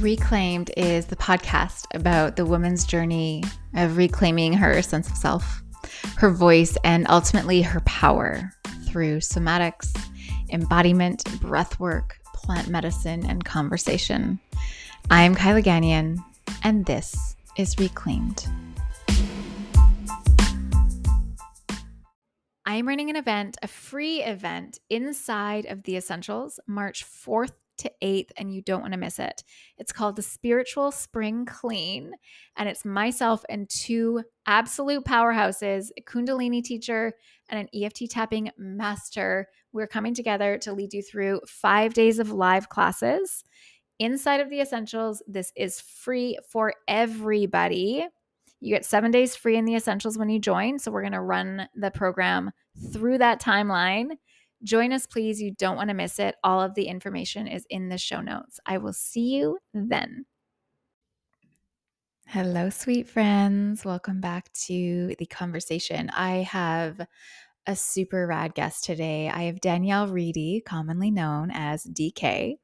Reclaimed is the podcast about the woman's journey of reclaiming her sense of self, her voice, and ultimately her power through somatics, embodiment, breath work, plant medicine, and conversation. I'm Kyla Gagnon, and this is Reclaimed. I am running an event, a free event inside of the Essentials, March 4th to 8th, and you don't want to miss it. It's called the Spiritual Spring Clean, and it's myself and two absolute powerhouses, a Kundalini teacher and an EFT tapping master. We're coming together to lead you through five days of live classes. Inside of the Essentials, this is free for everybody. You get seven days free in the Essentials when you join. So, we're going to run the program through that timeline Join us, please. You don't want to miss it. All of the information is in the show notes. I will see you then. Hello, sweet friends. Welcome back to the conversation. I have a super rad guest today. I have Danielle Reedy, commonly known as DK.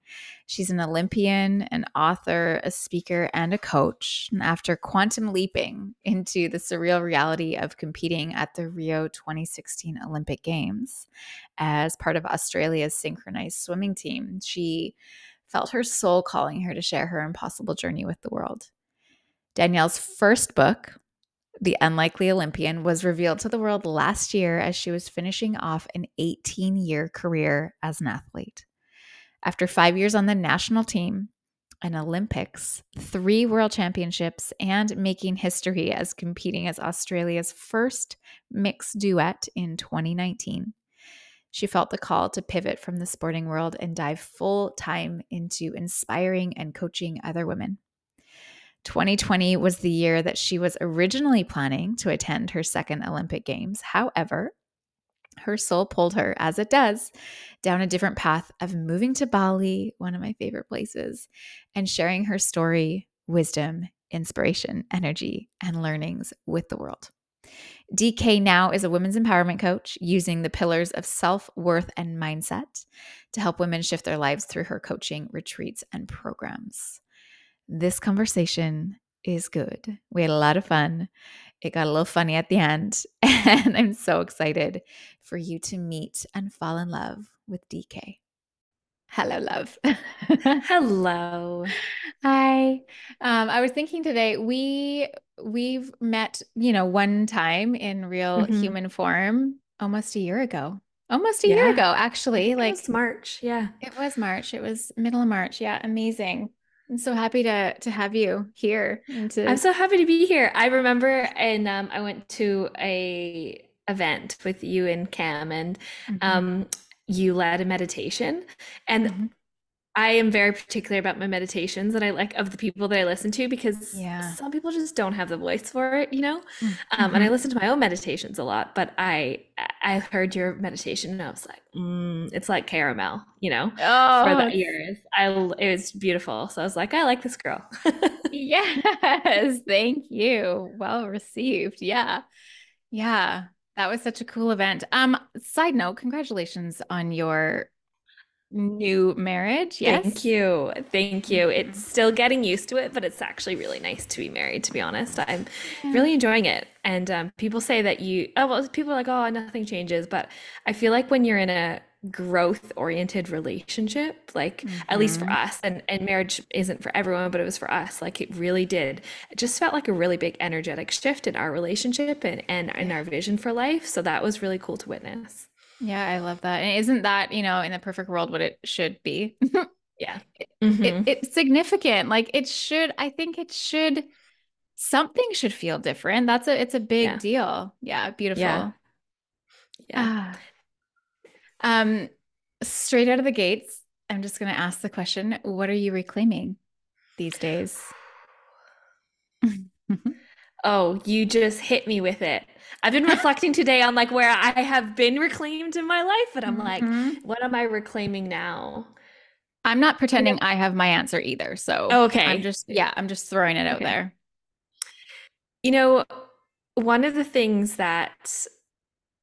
She's an Olympian, an author, a speaker, and a coach. And after quantum leaping into the surreal reality of competing at the Rio 2016 Olympic Games as part of Australia's synchronized swimming team, she felt her soul calling her to share her impossible journey with the world. Danielle's first book, the unlikely Olympian was revealed to the world last year as she was finishing off an 18 year career as an athlete. After five years on the national team, an Olympics, three world championships, and making history as competing as Australia's first mixed duet in 2019, she felt the call to pivot from the sporting world and dive full time into inspiring and coaching other women. 2020 was the year that she was originally planning to attend her second Olympic Games. However, her soul pulled her, as it does, down a different path of moving to Bali, one of my favorite places, and sharing her story, wisdom, inspiration, energy, and learnings with the world. DK now is a women's empowerment coach using the pillars of self worth and mindset to help women shift their lives through her coaching retreats and programs. This conversation is good. We had a lot of fun. It got a little funny at the end. And I'm so excited for you to meet and fall in love with DK. Hello, love. Hello. Hi. Um, I was thinking today we we've met, you know, one time in real mm-hmm. human form almost a year ago. Almost a yeah. year ago, actually. like March. Yeah. It was March. It was middle of March. Yeah, amazing. I'm so happy to to have you here. To- I'm so happy to be here. I remember, and um, I went to a event with you and Cam, and mm-hmm. um, you led a meditation, and mm-hmm. I am very particular about my meditations that I like of the people that I listen to because yeah. some people just don't have the voice for it, you know. Mm-hmm. Um, and I mm-hmm. listen to my own meditations a lot, but I I heard your meditation and I was like, mm, it's like caramel, you know, oh. for the ears. I it was beautiful, so I was like, I like this girl. yes, thank you. Well received. Yeah, yeah. That was such a cool event. Um, side note, congratulations on your new marriage. Yes. Thank you. Thank you. It's still getting used to it, but it's actually really nice to be married, to be honest. I'm really enjoying it. And um, people say that you, oh, well, people are like, oh, nothing changes. But I feel like when you're in a growth oriented relationship, like mm-hmm. at least for mm-hmm. us, and, and marriage isn't for everyone, but it was for us, like it really did. It just felt like a really big energetic shift in our relationship and, and in our vision for life. So that was really cool to witness. Yeah, I love that. And isn't that, you know, in the perfect world what it should be? yeah. Mm-hmm. It, it's significant. Like it should, I think it should something should feel different. That's a it's a big yeah. deal. Yeah, beautiful. Yeah. yeah. Ah. Um straight out of the gates, I'm just going to ask the question, what are you reclaiming these days? oh, you just hit me with it. I've been reflecting today on like where I have been reclaimed in my life, but I'm mm-hmm. like, what am I reclaiming now? I'm not pretending I have my answer either. So okay, I'm just yeah, I'm just throwing it out there. You know, one of the things that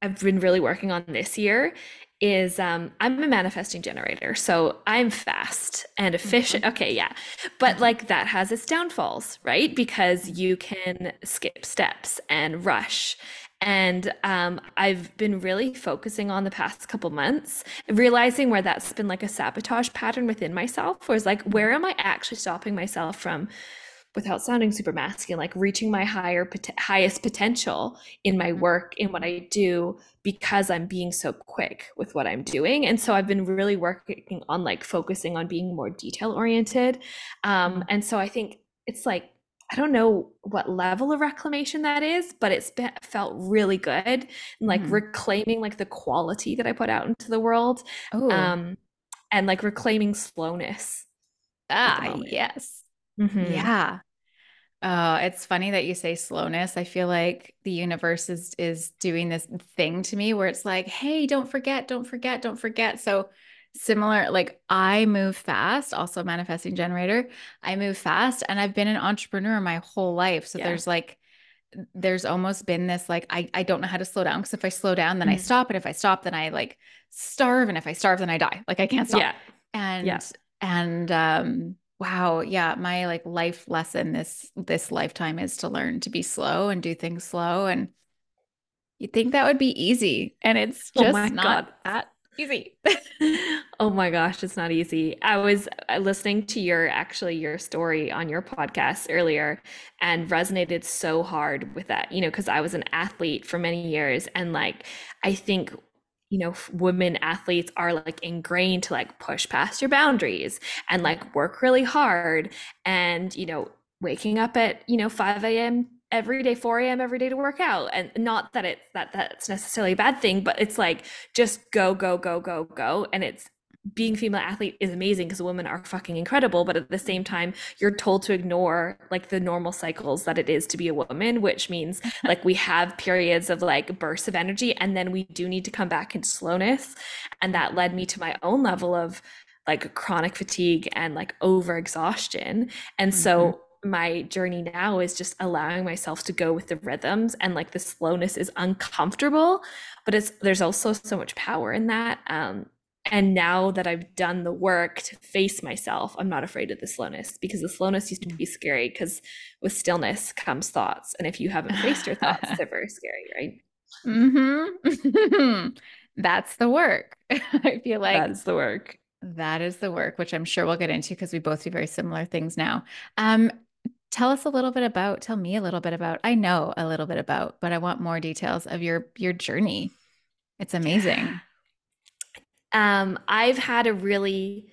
I've been really working on this year is um, I'm a manifesting generator. So I'm fast and efficient. Mm-hmm. Okay, yeah. But mm-hmm. like that has its downfalls, right? Because you can skip steps and rush. And um, I've been really focusing on the past couple months, realizing where that's been like a sabotage pattern within myself, where it's like, where am I actually stopping myself from without sounding super masculine like reaching my higher highest potential in my mm-hmm. work in what i do because i'm being so quick with what i'm doing and so i've been really working on like focusing on being more detail oriented um, mm-hmm. and so i think it's like i don't know what level of reclamation that is but it's been, felt really good and like mm. reclaiming like the quality that i put out into the world Ooh. um and like reclaiming slowness ah yes Mm-hmm. Yeah. Oh, it's funny that you say slowness. I feel like the universe is is doing this thing to me where it's like, "Hey, don't forget, don't forget, don't forget." So similar like I move fast, also manifesting generator. I move fast and I've been an entrepreneur my whole life. So yeah. there's like there's almost been this like I I don't know how to slow down because if I slow down then mm-hmm. I stop and if I stop then I like starve and if I starve then I die. Like I can't stop. Yeah. And yeah. and um wow yeah my like life lesson this this lifetime is to learn to be slow and do things slow and you think that would be easy and it's oh just oh not God. that easy oh my gosh it's not easy i was uh, listening to your actually your story on your podcast earlier and resonated so hard with that you know because i was an athlete for many years and like i think you know women athletes are like ingrained to like push past your boundaries and like work really hard and you know waking up at you know 5 a.m every day 4 a.m every day to work out. And not that it's that that's necessarily a bad thing but it's like just go go go go go. And it's being female athlete is amazing because women are fucking incredible but at the same time you're told to ignore like the normal cycles that it is to be a woman which means like we have periods of like bursts of energy and then we do need to come back in slowness. And that led me to my own level of like chronic fatigue and like over exhaustion and mm-hmm. so my journey now is just allowing myself to go with the rhythms and like the slowness is uncomfortable but it's there's also so much power in that. Um and now that I've done the work to face myself, I'm not afraid of the slowness because the slowness used to be scary because with stillness comes thoughts. And if you haven't faced your thoughts, they're very scary, right? Mm-hmm. That's the work. I feel like that's the work. That is the work, which I'm sure we'll get into because we both do very similar things now. Um, tell us a little bit about, tell me a little bit about, I know a little bit about, but I want more details of your your journey. It's amazing. Um, I've had a really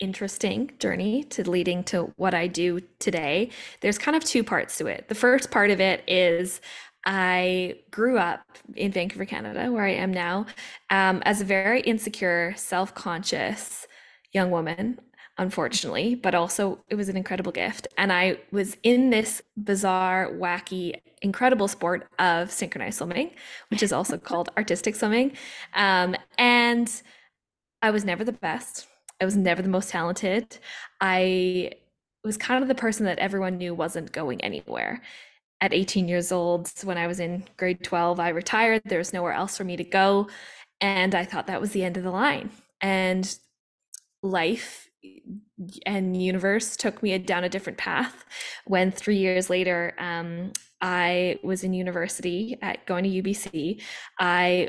interesting journey to leading to what I do today. There's kind of two parts to it. The first part of it is I grew up in Vancouver, Canada, where I am now, um, as a very insecure, self conscious young woman unfortunately, but also it was an incredible gift. And I was in this bizarre, wacky, incredible sport of synchronized swimming, which is also called artistic swimming. Um, and I was never the best. I was never the most talented. I was kind of the person that everyone knew wasn't going anywhere. At 18 years old, when I was in grade 12, I retired. There was nowhere else for me to go. And I thought that was the end of the line. And life and universe took me down a different path when three years later um, i was in university at going to ubc i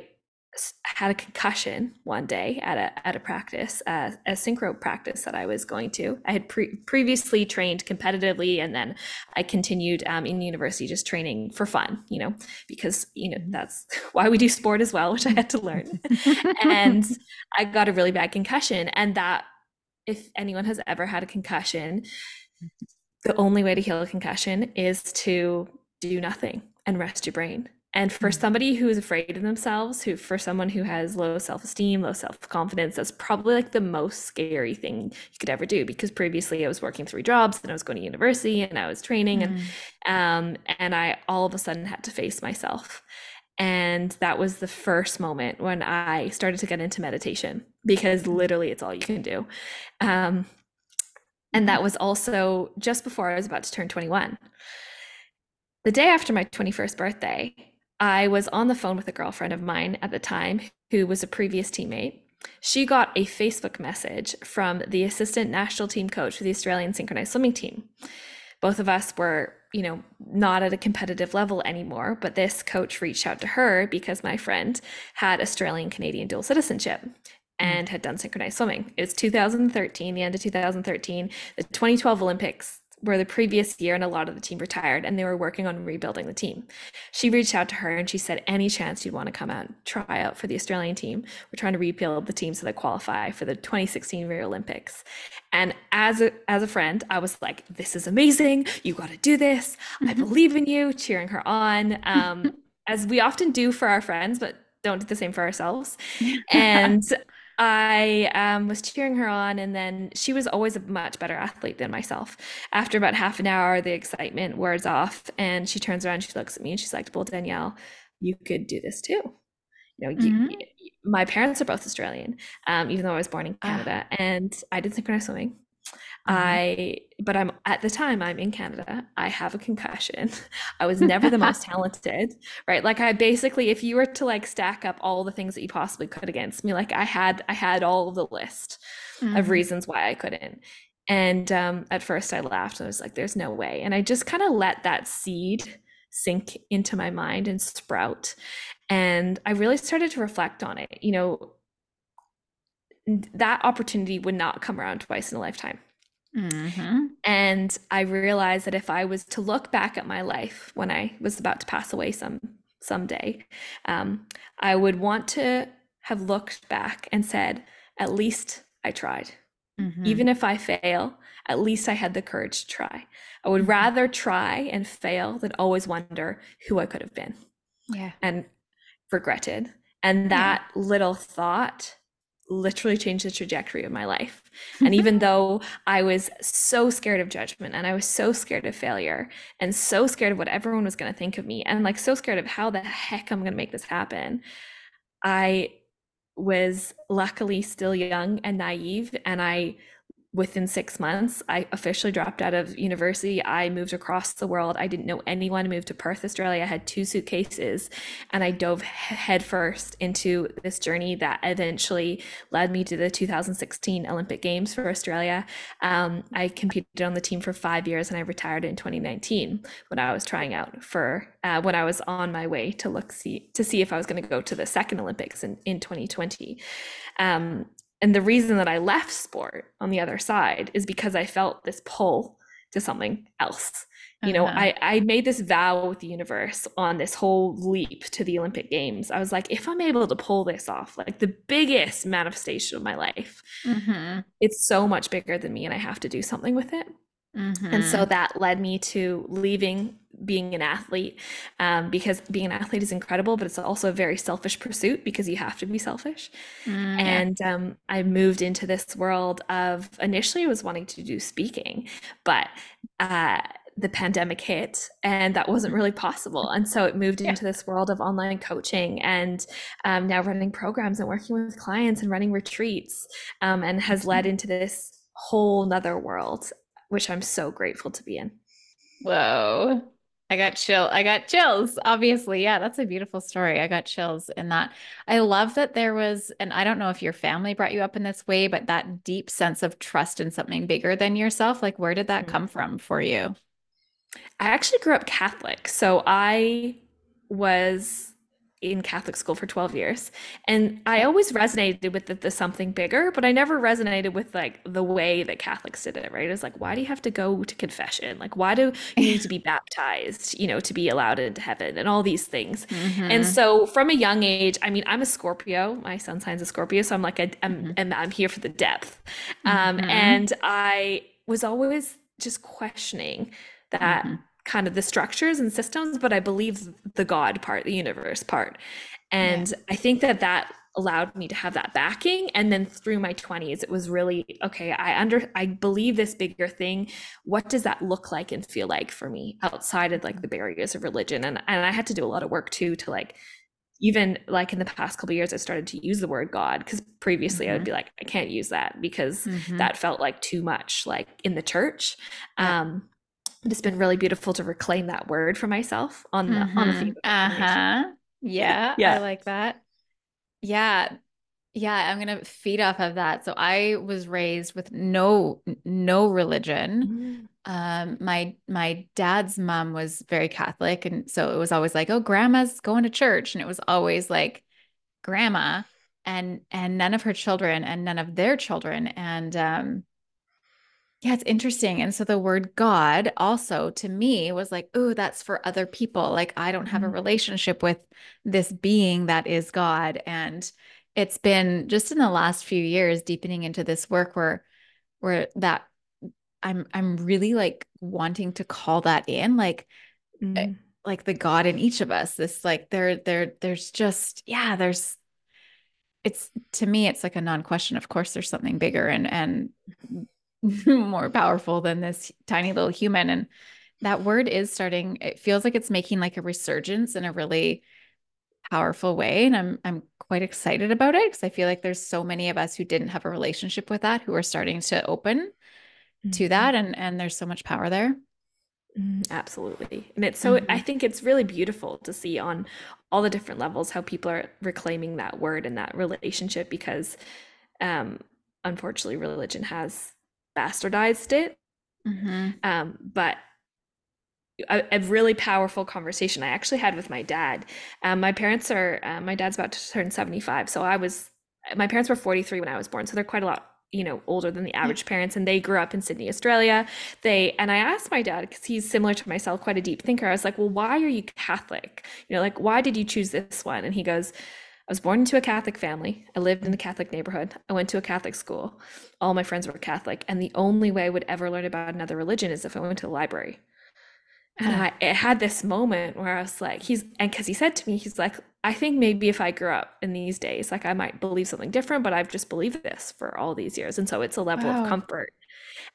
had a concussion one day at a at a practice, uh, a synchro practice that I was going to. I had pre- previously trained competitively, and then I continued um, in university just training for fun, you know, because you know that's why we do sport as well, which I had to learn. and I got a really bad concussion, and that if anyone has ever had a concussion, the only way to heal a concussion is to do nothing and rest your brain. And for mm. somebody who is afraid of themselves, who for someone who has low self-esteem, low self-confidence, that's probably like the most scary thing you could ever do. Because previously I was working three jobs and I was going to university and I was training mm. and um and I all of a sudden had to face myself. And that was the first moment when I started to get into meditation because literally it's all you can do. Um, and that mm-hmm. was also just before I was about to turn 21. The day after my 21st birthday, I was on the phone with a girlfriend of mine at the time who was a previous teammate, she got a Facebook message from the assistant national team coach for the Australian synchronized swimming team. Both of us were, you know, not at a competitive level anymore, but this coach reached out to her because my friend had Australian Canadian dual citizenship hmm. and had done synchronized swimming. It was 2013, the end of 2013, the 2012 Olympics where the previous year and a lot of the team retired and they were working on rebuilding the team. She reached out to her and she said, Any chance you'd want to come out and try out for the Australian team? We're trying to rebuild the team so they qualify for the 2016 Rio Olympics. And as a, as a friend, I was like, This is amazing. You got to do this. I mm-hmm. believe in you, cheering her on, um, as we often do for our friends, but don't do the same for ourselves. And I um, was cheering her on, and then she was always a much better athlete than myself. After about half an hour, the excitement wears off, and she turns around, she looks at me, and she's like, "Well, Danielle, you could do this too." You know, mm-hmm. you, my parents are both Australian, um, even though I was born in ah. Canada, and I did synchronized swimming. Mm-hmm. I, but I'm at the time I'm in Canada. I have a concussion. I was never the most talented, right? Like I basically, if you were to like stack up all the things that you possibly could against me, like I had, I had all the list mm-hmm. of reasons why I couldn't. And um, at first I laughed. I was like, there's no way. And I just kind of let that seed sink into my mind and sprout. And I really started to reflect on it. You know, that opportunity would not come around twice in a lifetime. Mm-hmm. And I realized that if I was to look back at my life when I was about to pass away some someday, um, I would want to have looked back and said, at least I tried. Mm-hmm. Even if I fail, at least I had the courage to try. I would mm-hmm. rather try and fail than always wonder who I could have been. Yeah. And regretted. And that yeah. little thought literally changed the trajectory of my life. and mm-hmm. even though I was so scared of judgment and I was so scared of failure and so scared of what everyone was going to think of me and like so scared of how the heck I'm going to make this happen, I was luckily still young and naive and I within six months, I officially dropped out of university. I moved across the world. I didn't know anyone. I moved to Perth, Australia. I had two suitcases and I dove headfirst into this journey that eventually led me to the 2016 Olympic Games for Australia. Um, I competed on the team for five years and I retired in 2019 when I was trying out for uh, when I was on my way to look see to see if I was going to go to the second Olympics in, in 2020. Um, and the reason that I left sport on the other side is because I felt this pull to something else. You know, uh-huh. I, I made this vow with the universe on this whole leap to the Olympic Games. I was like, if I'm able to pull this off, like the biggest manifestation of my life, mm-hmm. it's so much bigger than me and I have to do something with it. Mm-hmm. And so mm-hmm. that led me to leaving being an athlete um, because being an athlete is incredible, but it's also a very selfish pursuit because you have to be selfish. Mm, and um, I moved into this world of initially I was wanting to do speaking, but uh, the pandemic hit and that wasn't really possible. And so it moved yeah. into this world of online coaching and um, now running programs and working with clients and running retreats um, and has led into this whole nother world which I'm so grateful to be in. Whoa. I got chill. I got chills. Obviously. Yeah, that's a beautiful story. I got chills in that. I love that there was, and I don't know if your family brought you up in this way, but that deep sense of trust in something bigger than yourself. Like, where did that mm-hmm. come from for you? I actually grew up Catholic. So I was in Catholic school for 12 years. And I always resonated with the, the, something bigger, but I never resonated with like the way that Catholics did it, right? It was like, why do you have to go to confession? Like, why do you need to be baptized, you know, to be allowed into heaven and all these things? Mm-hmm. And so from a young age, I mean, I'm a Scorpio, my sun sign's a Scorpio. So I'm like, I, am mm-hmm. I'm here for the depth. Um, mm-hmm. And I was always just questioning that mm-hmm kind of the structures and systems, but I believe the God part, the universe part. And yeah. I think that that allowed me to have that backing and then through my 20s it was really okay i under i believe this bigger thing what does that look like and feel like for me outside of like the barriers of religion and and i had to do a lot of work too to like even like in the past couple years i started to use the word god because previously mm-hmm. i would mm-hmm. be like i can't use that because mm-hmm. that felt like too much like in the church yeah. um it's been really beautiful to reclaim that word for myself on the mm-hmm. on the mm-hmm. uh-huh yeah, yeah i like that Yeah. Yeah, I'm gonna feed off of that. So I was raised with no no religion. Mm. Um, my my dad's mom was very Catholic, and so it was always like, "Oh, grandma's going to church," and it was always like grandma and and none of her children and none of their children. And um, yeah, it's interesting. And so the word God also to me was like, "Oh, that's for other people. Like I don't have a Mm. relationship with this being that is God." And it's been just in the last few years deepening into this work where where that I'm I'm really like wanting to call that in like eh, Mm. like the God in each of us. This like there there there's just yeah, there's it's to me it's like a non-question. Of course there's something bigger and and more powerful than this tiny little human and that word is starting it feels like it's making like a resurgence in a really powerful way and I'm I'm quite excited about it because I feel like there's so many of us who didn't have a relationship with that who are starting to open to Mhm. that and and there's so much power there. Mm, absolutely. And it's so, I Mhm. think it's really beautiful to see on all the different levels how people are reclaiming that word and that relationship because, um, unfortunately, religion has bastardized it. Mhm. Um, but a, a really powerful conversation I actually had with my dad. Um, my parents are, uh, my dad's about to turn 75. So I was, my parents were 43 when I was born. So they're quite a lot, you know, older than the Yeah. average parents. And they grew up in Sydney, Australia. They, and I asked my dad, because he's similar to myself, quite a deep thinker. I was like, well, why are you Catholic? You know, like, why did you choose this one? And he goes, I was born into a Catholic family. I lived in a Catholic neighborhood. I went to a Catholic school. All my friends were Catholic. And the only way I would ever learn about another religion is if I went to the library. And. I it had this moment where I was like, he's and because he said to me, he's like, I think maybe if I grew up in these days, like I might believe something different, but I've just believed this for all these years. And so it's a level of comfort.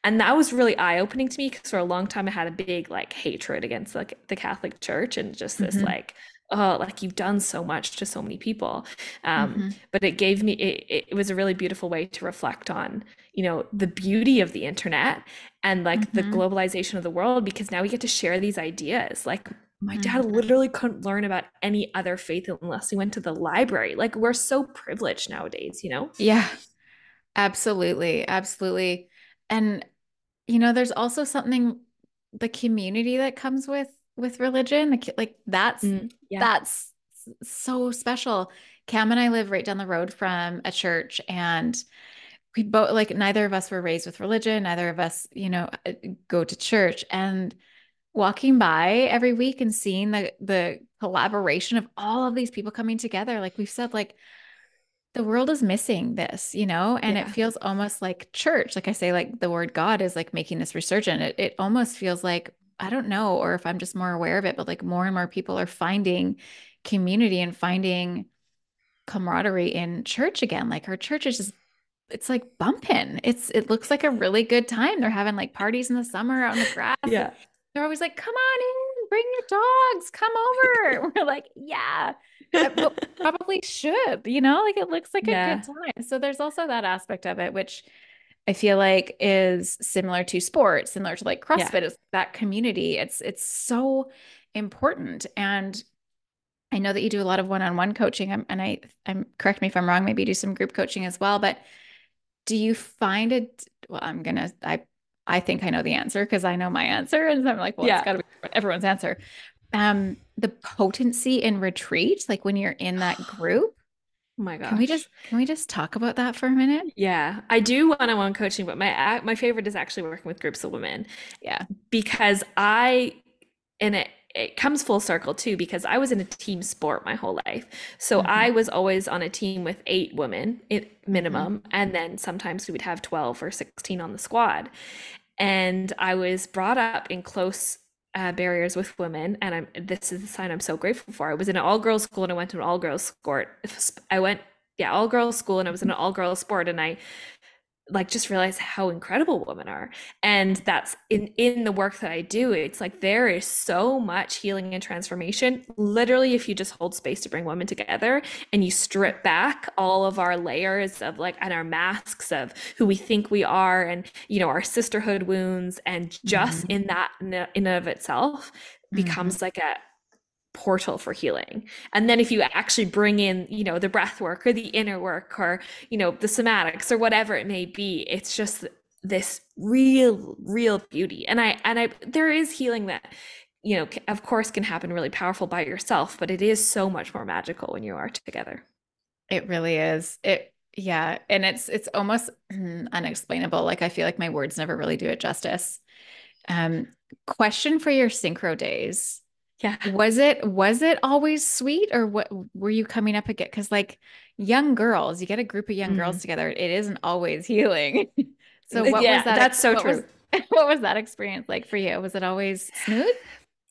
And that was really eye-opening to me because for a long time I had a big like hatred against like the Catholic Church and just this Mhm. like, oh, like you've done so much to so many people. Um, Mhm. but it gave me it, it was a really beautiful way to reflect on, you know, the beauty of the internet and like the Mhm. globalization of the world because now we get to share these ideas. Like my dad Mhm. literally couldn't learn about any other faith unless he went to the library. Like we're so privileged nowadays, you know? Yeah, absolutely. Absolutely. And you know, there's also something the community that comes with with religion, like like that's Mm, yeah. that's so special. Cam and I live right down the road from a church and we both like neither of us were raised with religion, neither of us, you know, uh, go to church. And walking by every week and seeing the the collaboration of all of these people coming together like we've said like the world is missing this you know? And it feels almost like church. Like i say like the word god is like making this resurgent. It, it almost feels like i don't know or if i'm just more aware of it but like more and more people are finding community and finding camaraderie in church again. Like our church is just it's like bumping it's it looks like a really good time. They're having like parties in the summer out in the grass. Yeah. they're always like, come on in, bring your dogs, come over. We're like, yeah, uh, probably should, you know, like it looks like a good time. So there's also that aspect of it, which I feel like is similar to sports, similar to like Yeah. CrossFit, is that community. It's it's so important. And I know that you do a lot of one-on-one coaching. I'm, and I, I'm correct me if I'm wrong. Maybe you do some group coaching as well. But do you find it? Well, I'm gonna. I I think I know the answer because I know my answer, and I'm like, well, it's got to be everyone's answer. Um, the potency in retreat, like when you're in that group. Oh my god! Can we just can we just talk about that for a minute? Yeah, I do one-on-one coaching, but my my favorite is actually working with groups of women Yeah. because I and it it comes full circle too because I was in a team sport my whole life. So Mhm. I was always on a team with eight women it, Mm-hmm. minimum, and then sometimes we would have 12 or 16 on the squad. And I was brought up in close uh, barriers with women, and I'm this is the sign I'm so grateful for. I was in an all girls school and I went to an all girls sport. I went yeah all girls school and I was in an all girls sport, and I like just realize how incredible women are and that's in in the work that i do it's like there is so much healing and transformation literally if you just hold space to bring women together and you strip back all of our layers of like and our masks of who we think we are and you know our sisterhood wounds and just Mhm. in that in and of itself Mhm. becomes like a portal for healing. And then if you actually bring in, you know, the breath work or the inner work or, you know, the somatics or whatever it may be, it's just this real real beauty. And I and I there is healing that you know, of course can happen really powerful by yourself, but it is so much more magical when you are together. It really is. It yeah, and it's it's almost unexplainable. Like I feel like my words never really do it justice. Um question for your synchro days. Yeah. Was it was it always sweet or what were you coming up again? Because like young girls, you get a group of young mm. girls together, it isn't always healing. so what yeah, was that? That's so true. Was, what was that experience like for you? Was it always smooth?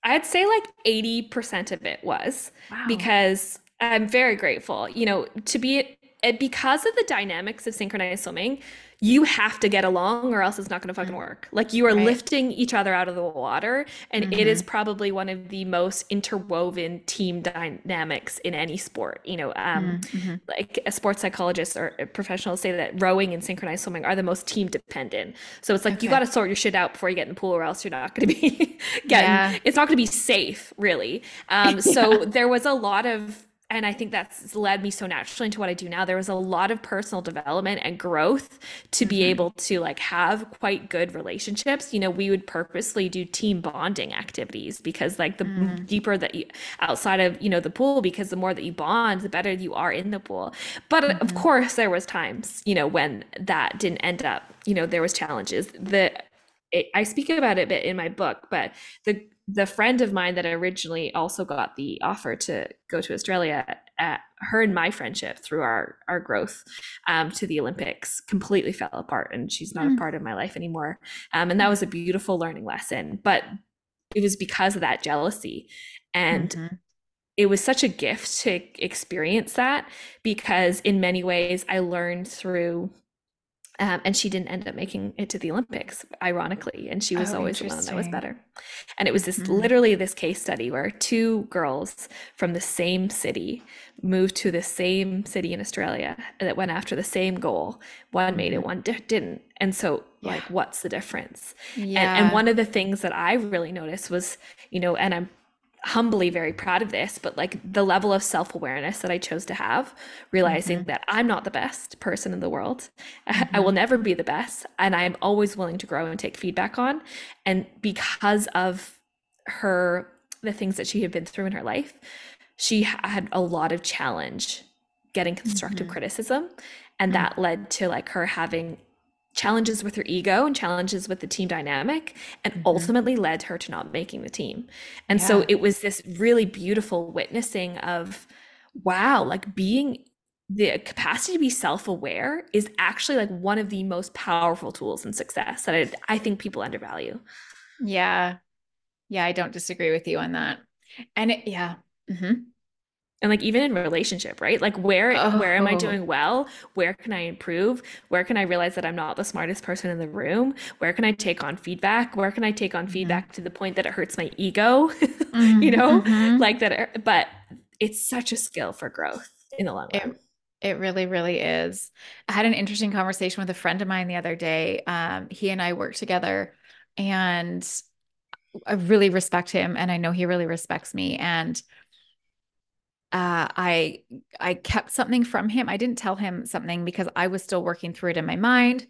I'd say like 80% of it was wow. because I'm very grateful, you know, to be it because of the dynamics of synchronized swimming, you have to get along or else it's not going to fucking mm. work. Like you are right. lifting each other out of the water. And mm-hmm. it is mm-hmm. probably one of the most interwoven team dynamics in any sport. You know, um, mm-hmm. like a sports psychologist or professionals say that rowing and synchronized swimming are the most team dependent. So it's like okay. you got to sort your shit out before you get in the pool or else you're not going to be getting, yeah. it's not going to be safe really. Um, yeah. So there was a lot of and I think that's led me so naturally into what I do now. There was a lot of personal development and growth to be mm-hmm. able to like have quite good relationships. You know, we would purposely do team bonding activities because like the mm. deeper that you outside of, you know, the pool, because the more that you bond, the better you are in the pool. But mm-hmm. of course there was times, you know, when that didn't end up, you know, there was challenges. The it, I speak about it a bit in my book, but the the friend of mine that originally also got the offer to go to Australia, uh, her and my friendship through our our growth um, to the Olympics completely fell apart, and she's not mm. a part of my life anymore. Um, and that was a beautiful learning lesson, but it was because of that jealousy, and mm-hmm. it was such a gift to experience that because in many ways I learned through um, and she didn't end up making it to the Olympics, ironically. And she was oh, always the one that was better. And it was this mm-hmm. literally this case study where two girls from the same city moved to the same city in Australia that went after the same goal. One made it, mm-hmm. one di- didn't. And so, yeah. like, what's the difference? Yeah. And, and one of the things that I really noticed was, you know, and I'm humbly very proud of this, but like the level of self awareness that I chose to have, realizing mm-hmm. that I'm not the best person in the world. Mm-hmm. I will never be the best. And I'm always willing to grow and take feedback on. And because of her, the things that she had been through in her life, she had a lot of challenge getting constructive mm-hmm. criticism. And that mm-hmm. led to like her having challenges with her ego and challenges with the team dynamic and mm-hmm. ultimately led her to not making the team. And yeah. so it was this really beautiful witnessing of wow, like being the capacity to be self-aware is actually like one of the most powerful tools in success that I, I think people undervalue. Yeah. Yeah, I don't disagree with you on that. And it, yeah. Mm-hmm and like even in relationship right like where oh. where am i doing well where can i improve where can i realize that i'm not the smartest person in the room where can i take on feedback where can i take on mm-hmm. feedback to the point that it hurts my ego mm-hmm. you know mm-hmm. like that but it's such a skill for growth in the long run it, it really, really is. I had an interesting conversation with a friend of mine the other day. Um, he and I worked together, and I really respect him, and I know he really respects me. And uh, I I kept something from him. I didn't tell him something because I was still working through it in my mind.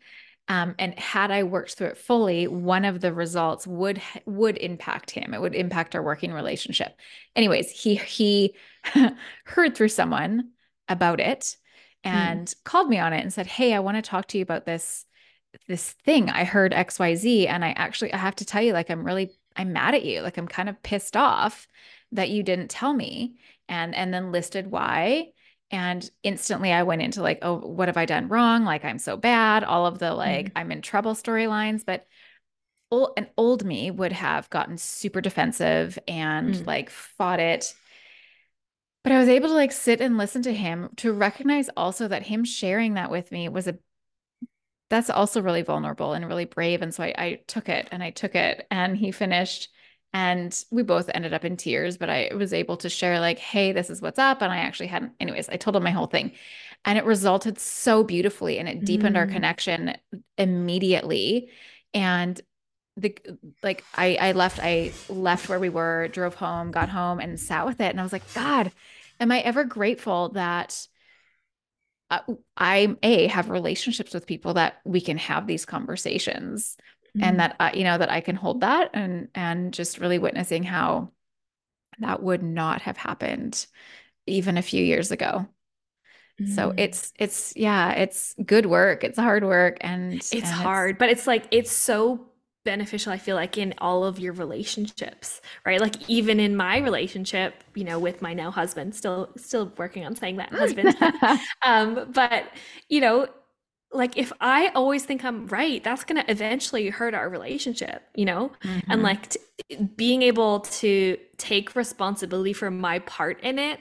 Um, and had I worked through it fully, one of the results would would impact him. It would impact our working relationship. Anyways, he he heard through someone about it hmm. and mm. called me on it and said, "Hey, I want to talk to you about this this thing. I heard XYZ and I actually I have to tell you like I'm really I'm mad at you. Like I'm kind of pissed off that you didn't tell me." And and then listed why. And instantly i went into like oh what have i done wrong? Like i'm so bad. All of the like mm-hmm. i'm in trouble storylines. But old, an old me would have gotten super defensive and mm. like fought it. But i was able to like sit and listen to him to recognize also that him sharing that with me was a that's also really vulnerable and really brave. And so I, I took it and i took it and he finished and we both ended up in tears but i was able to share like hey this is what's up and i actually hadn't anyways i told him my whole thing. And it resulted so beautifully and it deepened mm. our connection immediately. And the like I I left I left where we were, drove home, got home and sat with it and I was like, god, am I ever grateful that uh, I a have relationships with people that we can have these conversations mm-hmm. and that uh, you know that I can hold that and and just really witnessing how that would not have happened even a few years ago. Mm. So it's it's yeah, it's good work. It's hard work and it's and hard, it's, but it's like it's so beneficial i feel like in all of your relationships right like even in my relationship you know with my now husband still still working on saying that husband um but you know like if i always think i'm right that's going to eventually hurt our relationship you know mm-hmm. and like t- being able to take responsibility for my part in it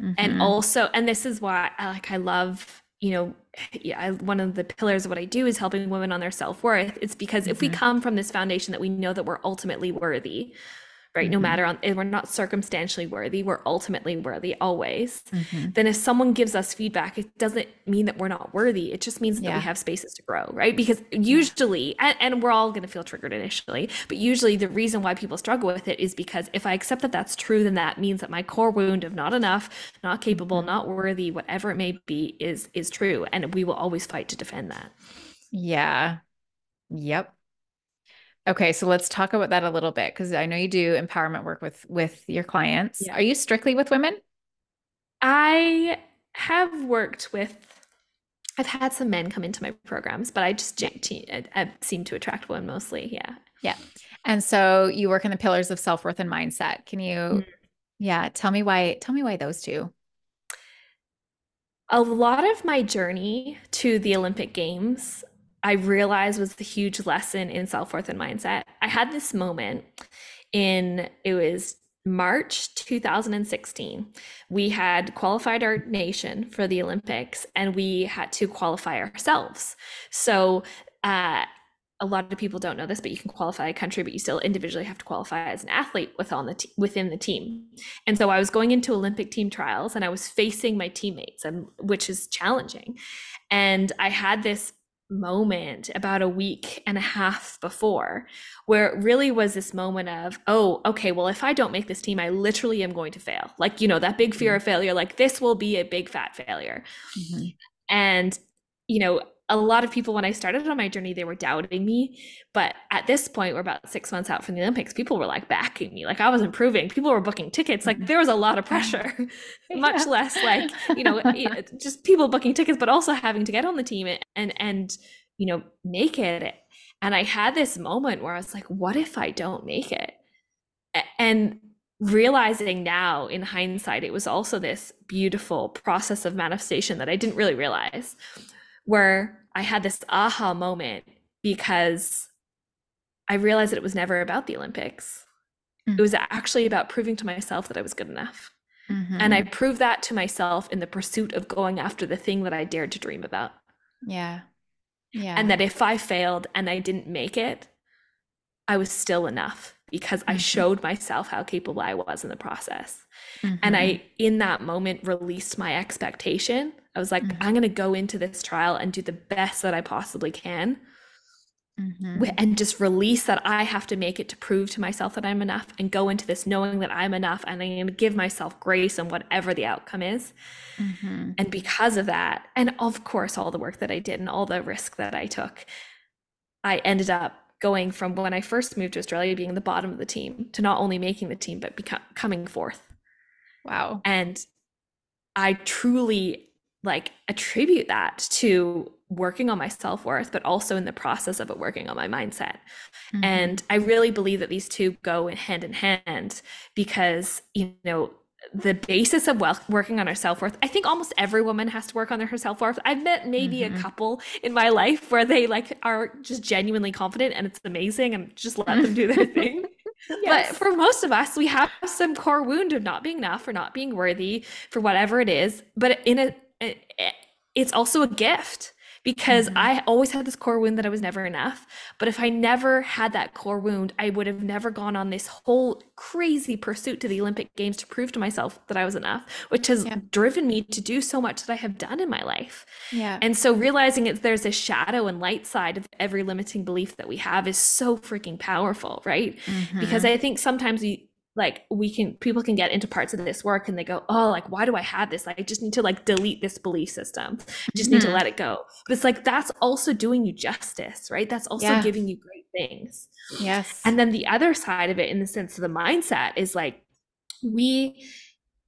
mm-hmm. and also and this is why I like i love you know yeah, I, one of the pillars of what I do is helping women on their self worth. It's because mm-hmm. if we mm-hmm. come from this foundation that we know that we're ultimately worthy, right? Mm-hmm. No matter on, we're not circumstantially worthy, we're ultimately worthy always. Mm-hmm. Then if someone gives us feedback, it doesn't mean that we're not worthy. It just means yeah. that we have spaces to grow, right? Because usually, and, and we're all going to feel triggered initially, but usually the reason why people struggle with it is because if I accept that that's true, then that means that my core wound of not enough, not capable, mm-hmm. not worthy, whatever it may be, is is true, and we will always fight to defend that. Yeah. Yep. Okay, so let's talk about that a little bit because I know you do empowerment work with with your clients. Yeah. Are you strictly with women? I have worked with I've had some men come into my programs, but I just I seem to attract women mostly. Yeah. Yeah. And so you work in the pillars of self-worth and mindset. Can you mm-hmm. yeah, tell me why tell me why those two? A lot of my journey to the Olympic Games I realized was the huge lesson in self worth and mindset. I had this moment in, it was March 2016. We had qualified our nation for the Olympics and we had to qualify ourselves. So, uh, a lot of people don't know this, but you can qualify a country, but you still individually have to qualify as an athlete the within the team. And so I was going into Olympic team trials, and I was facing my teammates, and which is challenging. And I had this moment about a week and a half before where it really was this moment of oh okay well if i don't make this team i literally am going to fail like you know that big fear mm-hmm. of failure like this will be a big fat failure mm-hmm. and you know a lot of people when I started on my journey, they were doubting me. But at this point, we're about six months out from the Olympics. People were like backing me, like I was improving. People were booking tickets. Like mm-hmm. there was a lot of pressure, much yeah. less like you know just people booking tickets, but also having to get on the team and and you know make it. And I had this moment where I was like, what if I don't make it? And realizing now in hindsight, it was also this beautiful process of manifestation that I didn't really realize where I had this aha moment because I realized that it was never about the Olympics. Mm-hmm. It was actually about proving to myself that I was good enough. Mm-hmm. And I proved that to myself in the pursuit of going after the thing that I dared to dream about. Yeah. Yeah. And that if I failed and I didn't make it, I was still enough because mm-hmm. I showed myself how capable I was in the process. Mm-hmm. And I, in that moment, released my expectation. I was like, mm-hmm. I'm going to go into this trial and do the best that I possibly can. Mm-hmm. And just release that I have to make it to prove to myself that I'm enough and go into this knowing that I'm enough and I'm going to give myself grace and whatever the outcome is. Mm-hmm. And because of that, and of course, all the work that I did and all the risk that I took, I ended up going from when I first moved to Australia being the bottom of the team to not only making the team, but becoming coming fourth. Wow. And I truly like attribute that to working on my self-worth but also in the process of it working on my mindset mm-hmm. and i really believe that these two go hand in hand because you know the basis of wealth, working on our self-worth. I think almost every woman has to work on her self-worth. I've met maybe mm-hmm. a couple in my life where they like are just genuinely confident and it's amazing and just let them do their thing. Yes. but for most of us we have some core wound of not being enough or not being worthy for whatever it is. But in a it's also a gift because mm-hmm. I always had this core wound that I was never enough. But if I never had that core wound, I would have never gone on this whole crazy pursuit to the Olympic Games to prove to myself that I was enough, which has yeah. driven me to do so much that I have done in my life. Yeah. And so realizing it, there's a shadow and light side of every limiting belief that we have is so freaking powerful, right? Mm-hmm. Because I think sometimes we like we can people can get into parts of this work and they go oh like why do i have this? Like i just need to like delete this belief system. I just need mm-hmm. to let it go. But it's like that's also doing you justice right? That's also yeah. giving you great things. Yes. And then the other side of it in the sense of the mindset is like we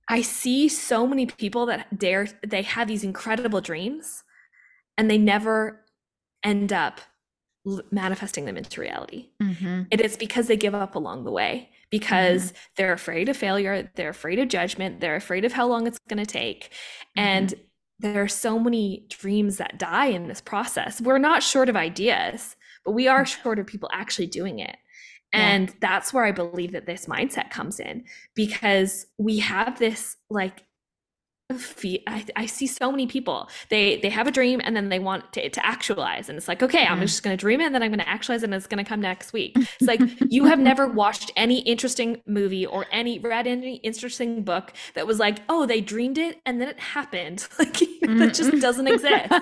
i see so many people that dare they have these incredible dreams and they never end up manifesting them into reality. Mm-hmm. it is because they give up along the way because mm-hmm. they're afraid of failure, they're afraid of judgment, they're afraid of how long it's going to take. Mm-hmm. And there are so many dreams that die in this process. We're not short of ideas, but we are mm. short of people actually doing it. And yeah. that's where I believe that this mindset comes in because we have this like I, I, see so many people they they have a dream and then they want to, to actualize. And it's like okay mm-hmm. i'm just going to dream it and then i'm going to actualize it and it's going to come next week. It's like you have never watched any interesting movie or any read any interesting book that was like oh they dreamed it and then it happened. Like mm-hmm. that just doesn't exist.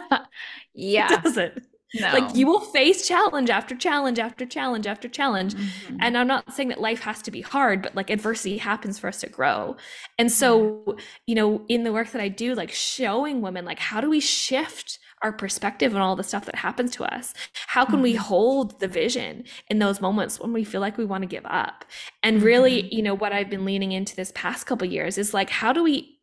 Yeah. It doesn't no. Like you will face challenge after challenge after challenge after challenge. Mm-hmm. And I'm not saying that life has to be hard, but like adversity happens for us to grow. And so, you know, in the work that I do, like showing women, like, how do we shift our perspective on all the stuff that happens to us? How can mm-hmm. we hold the vision in those moments when we feel like we want to give up? And really, mm-hmm. you know, what I've been leaning into this past couple years is like, how do we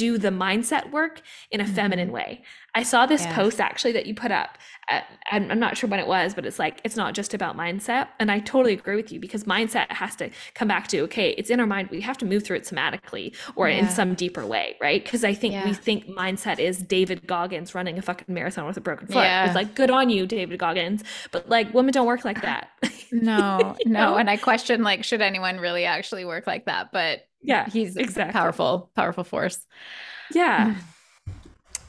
do the mindset work in a mm-hmm. feminine way. I saw this yeah. post actually that you put up. Uh, I'm not sure when it was, but it's like, it's not just about mindset. And I totally agree with you because mindset has to come back to, okay, it's in our mind. We have to move through it somatically or yeah. in some deeper way, right? Because I think yeah. we think mindset is David Goggins running a fucking marathon with a broken foot. It's like, good on you, David Goggins. But like, women don't work like that. no, no. Know? And I question, like, should anyone really actually work like that? But yeah he's exactly powerful powerful force yeah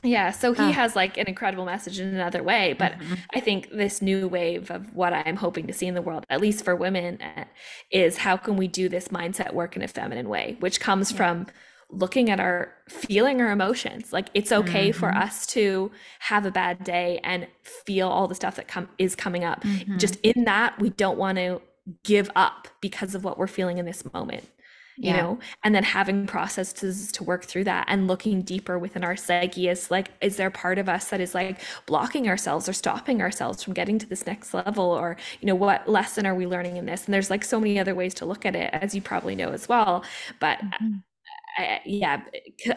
yeah so he has like an incredible message in another way but mm-hmm. i think this new wave of what i'm hoping to see in the world at least for women eh, is how can we do this mindset work in a feminine way which comes yeah. from looking at our feeling our emotions like it's okay mm-hmm. for us to have a bad day and feel all the stuff that come is coming up mm-hmm. just in that we don't want to give up because of what we're feeling in this moment you yeah. know and then having processes to work through that and looking deeper within our psyche is like is there part of us that is like blocking ourselves or stopping ourselves from getting to this next level or you know what lesson are we learning in this and there's like so many other ways to look at it as you probably know as well but mm-hmm. I, yeah,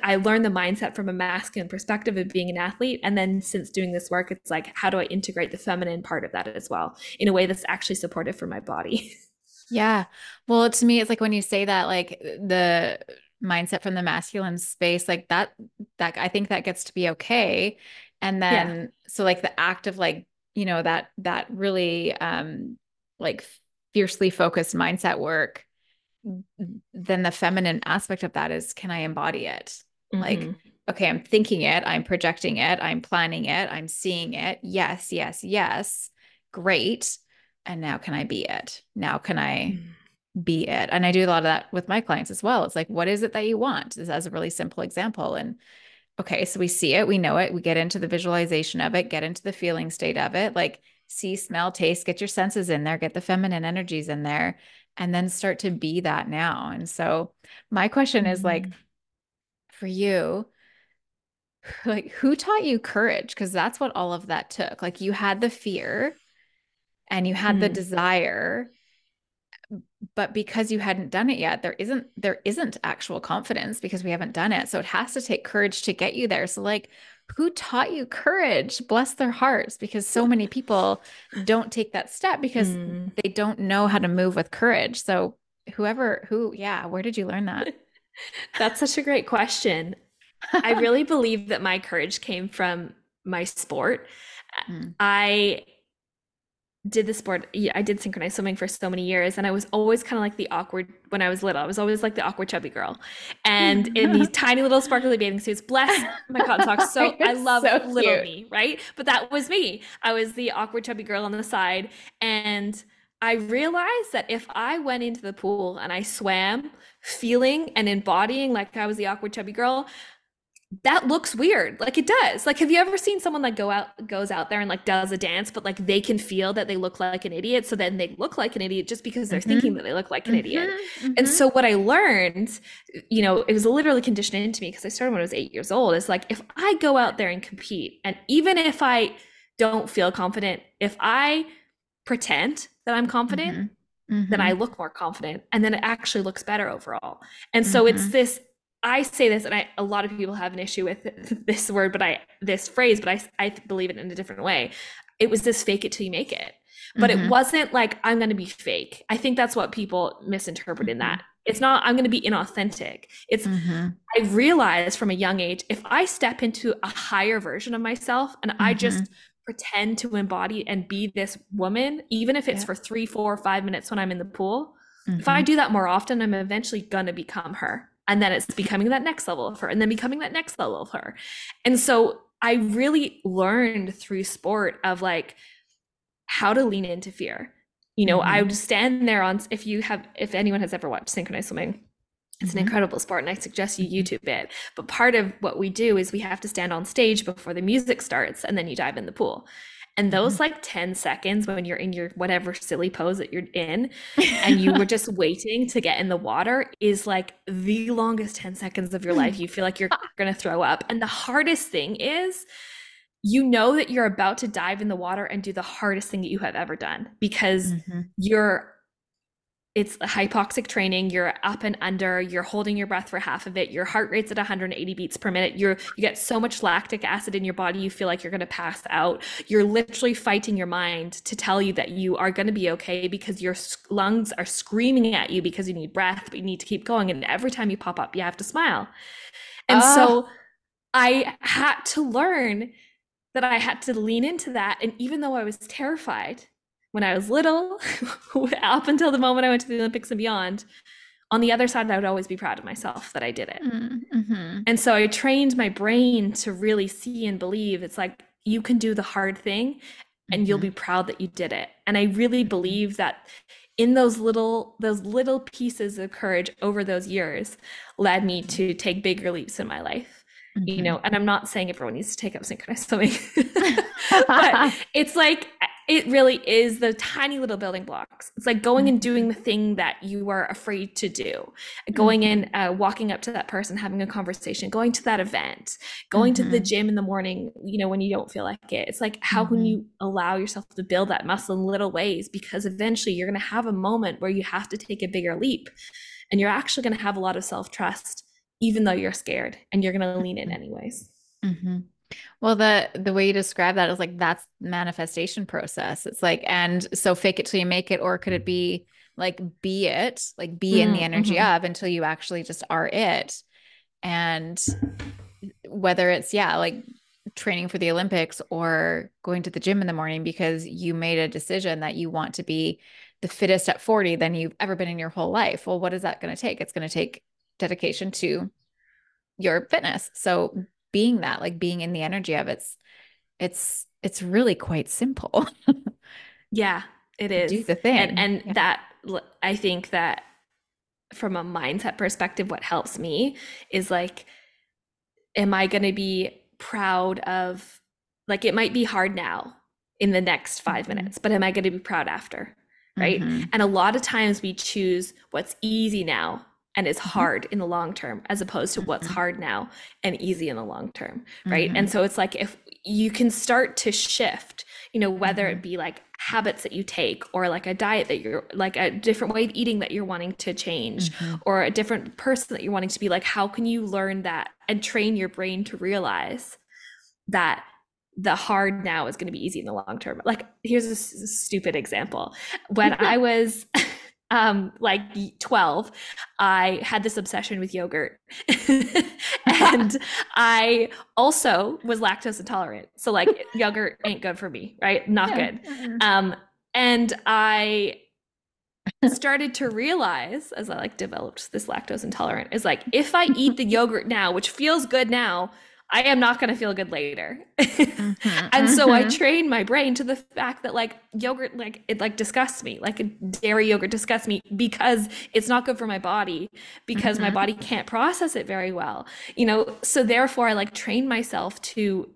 I learned the mindset from a masculine perspective of being an athlete. And then since doing this work, it's like, how do I integrate the feminine part of that as well in a way that's actually supportive for my body? Yeah. Well, to me, it's like when you say that, like the mindset from the masculine space, like that, that I think that gets to be okay. And then, yeah. so like the act of like, you know, that, that really, um, like fiercely focused mindset work, then the feminine aspect of that is, can I embody it? Mm-hmm. Like, okay, I'm thinking it, I'm projecting it, I'm planning it, I'm seeing it. Yes, yes, yes. Great and now can I be it? Now can I mm. be it? And I do a lot of that with my clients as well. It's like, what is it that you want? This as a really simple example. And okay, so we see it, we know it, we get into the visualization of it, get into the feeling state of it, like see, smell, taste, get your senses in there, get the feminine energies in there, and then start to be that now. And so my question is like, mm. for you, like who taught you courage? Because that's what all of that took. Like you had the fear and you had mm. the desire but because you hadn't done it yet there isn't there isn't actual confidence because we haven't done it. So it has to take courage to get you there. So like who taught you courage? Bless their hearts because so many people don't take that step because mm. they don't know how to move with courage. So whoever who yeah where did you learn that? That's such a great question. I really believe that my courage came from my sport. Mm. i did the sport i did synchronized swimming for so many years and i was always kind of like the awkward when i was little i was always like the awkward chubby girl. And in these tiny little sparkly bathing suits bless my cotton socks so i love so little me right? But that was me. I was the awkward chubby girl on the side and i realized that if i went into the pool and i swam feeling and embodying like i was the awkward chubby girl that looks weird like it does like have you ever seen someone like go out goes out there and like does a dance but like they can feel that they look like an idiot so then they look like an idiot just because they're mm-hmm. thinking that they look like an mm-hmm. idiot mm-hmm. and so what i learned you know it was literally conditioned into me because i started when i was eight years old is like if i go out there and compete and even if i don't feel confident if i pretend that i'm confident mm-hmm. then i mm-hmm. look more confident and then it actually looks better overall and so it's mm-hmm. this I say this, and I a lot of people have an issue with this word, but I this phrase, but I I believe it in a different way. It was this fake it till you make it, but mm-hmm. it wasn't like I'm going to be fake. I think that's what people misinterpret in that. Mm-hmm. It's not I'm going to be inauthentic. It's mm-hmm. I realized from a young age if I step into a higher version of myself and I just mm-hmm. pretend to embody and be this woman, even if it's yeah. for three, four, five minutes when I'm in the pool. If I mm-hmm. do that more often, I'm eventually going to become her and then it's becoming that next level of her and then becoming that next level of her and so i really learned through sport of like how to lean into fear you know mm-hmm. i would stand there on if you have if anyone has ever watched synchronized swimming it's an mm-hmm. incredible sport and i suggest you youtube it but part of what we do is we have to stand on stage before the music starts and then you dive in the pool and those mm-hmm. like 10 seconds when you're in your whatever silly pose that you're in and you were just waiting to get in the water is like the longest 10 seconds of your life. You feel like you're going to throw up. And the hardest thing is you know that you're about to dive in the water and do the hardest thing that you have ever done because mm-hmm. you're it's hypoxic training. You're up and under. You're holding your breath for half of it. Your heart rate's at 180 beats per minute. You're you get so much lactic acid in your body you feel like you're going to pass out. You're literally fighting your mind to tell you that you are going to be okay because your lungs are screaming at you because you need breath but you need to keep going. And every time you pop up you have to smile. And uh. so i had to learn that i had to lean into that. And even though i was terrified when I was little, up until the moment I went to the Olympics and beyond, on the other side, I would always be proud of myself that I did it. Mm-hmm. And so I trained my brain to really see and believe it's like you can do the hard thing and mm-hmm. you'll be proud that you did it. And I really believe that in those little those little pieces of courage over those years led me to take bigger leaps in my life. Mm-hmm. You know, and I'm not saying everyone needs to take up synchronized swimming. but it's like it really is the tiny little building blocks. It's like going and doing the thing that you are afraid to do, going in, mm-hmm. uh, walking up to that person, having a conversation, going to that event, going mm-hmm. to the mm-hmm. gym in the morning, you know, when you don't feel like it. It's like, how mm-hmm. can you allow yourself to build that muscle in little ways? Because eventually you're going to have a moment where you have to take a bigger leap and you're actually going to have a lot of self trust, even though you're scared and you're going to lean in mm-hmm. anyways. Mm-hmm. Well, the the way you describe that is like that's manifestation process. It's like, and so fake it till you make it, or could it be like be it, like be mm, in the mm, energy mm-hmm. of until you actually just are it. And whether it's yeah, like training for the Olympics or going to the gym in the morning because you made a decision that you want to be the fittest at 40 than you've ever been in your whole life. Well, what is that going to take? It's going to take dedication to your fitness. So being that, like being in the energy of it's it's it's really quite simple. yeah, it is. Do the thing. And and yeah. that I think that from a mindset perspective, what helps me is like, am I gonna be proud of like it might be hard now in the next 5 mm-hmm. minutes, but am I gonna be proud after? Right. Mm-hmm. And a lot of times we choose what's easy now and is mm-hmm. hard in the long term as opposed to what's mm-hmm. hard now and easy in the long term right mm-hmm. and so it's like if you can start to shift you know whether it be like habits that you take or like a diet that you're like a different way of eating that you're wanting to change mm-hmm. or a different person that you're wanting to be like how can you learn that and train your brain to realize that the hard now is going to be easy in the long term like here's a stupid example when i was um like 12 i had this obsession with yogurt. And i also was lactose intolerant so like yogurt ain't good for me right? Not yeah. good. um And I started to realize as I like developed this lactose intolerant is like if I eat the yogurt now, which feels good now, I am not going to feel good later. mm-hmm, and so mm-hmm. I train my brain to the fact that like yogurt like it like disgusts me. Like dairy yogurt disgusts me because it's not good for my body because mm-hmm. my body can't process it very well. You know, so therefore I like train myself to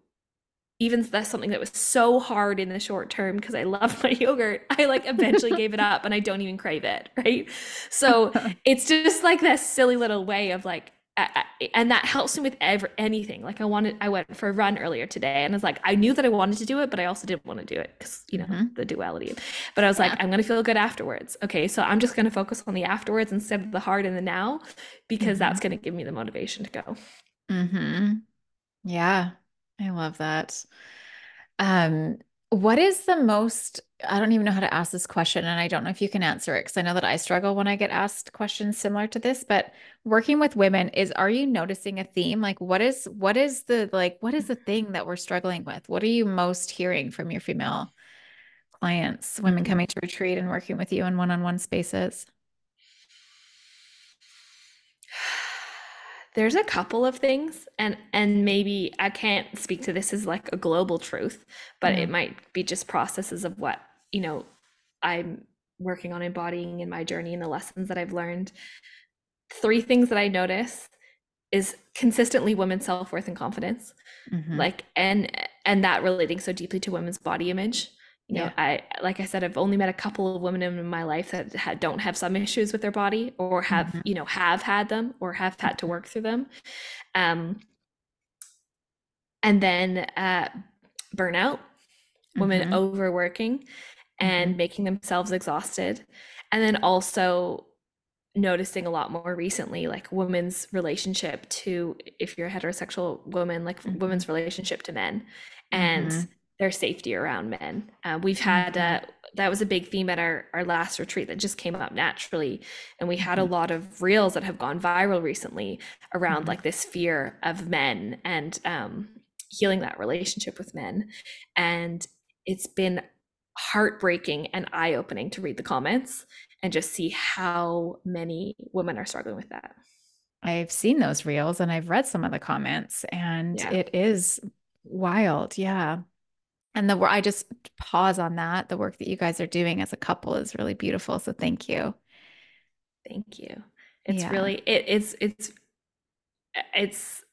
even that's something that was so hard in the short term because I love my yogurt, I like eventually gave it up and I don't even crave it. Right. So it's just like this silly little way of like, and that helps me with ever anything. Like I wanted, I went for a run earlier today, and I was like, I knew that I wanted to do it, but I also didn't want to do it because you know mm-hmm. the duality. But I was yeah. like, I'm gonna feel good afterwards. Okay, so I'm just gonna focus on the afterwards instead of the hard and the now, because mm-hmm. that's gonna give me the motivation to go. Hmm. Yeah, I love that. Um, what is the most, I don't even know how to ask this question, and I don't know if you can answer it because I know that I struggle when I get asked questions similar to this, but working with women is are you noticing a theme? Like what is what is the like what is the thing that we're struggling with? What are you most hearing from your female clients, women coming to retreat and working with you in one-on-one spaces? there's a couple of things and and maybe i can't speak to this as like a global truth but mm. it might be just processes of what you know i'm working on embodying in my journey and the lessons that i've learned three things that i notice is consistently women's self-worth and confidence mm-hmm. like and and that relating so deeply to women's body image you know yeah. i like i said i've only met a couple of women in my life that ha- don't have some issues with their body or have mm-hmm. you know have had them or have had to work through them um and then uh burnout women mm-hmm. overworking and mm-hmm. making themselves exhausted and then also noticing a lot more recently like women's relationship to if you're a heterosexual woman like mm-hmm. women's relationship to men and mm-hmm their safety around men. Uh, we've had uh, that was a big theme at our, our last retreat that just came up naturally. And we had a mm-hmm. lot of reels that have gone viral recently around mm-hmm. like this fear of men and um, healing that relationship with men. And it's been heartbreaking and eye opening to read the comments and just see how many women are struggling with that. I've seen those reels and I've read some of the comments, and yeah. it is wild. Yeah. And the work, I just pause on that. The work that you guys are doing as a couple is really beautiful. So thank you. Thank you. It's yeah. really it, it's it's it's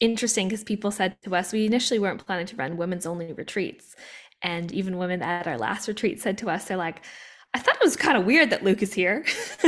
interesting because people said to us we initially weren't planning to run women's only retreats, and even women at our last retreat said to us they're like, I thought it was kind of weird that Luke is here.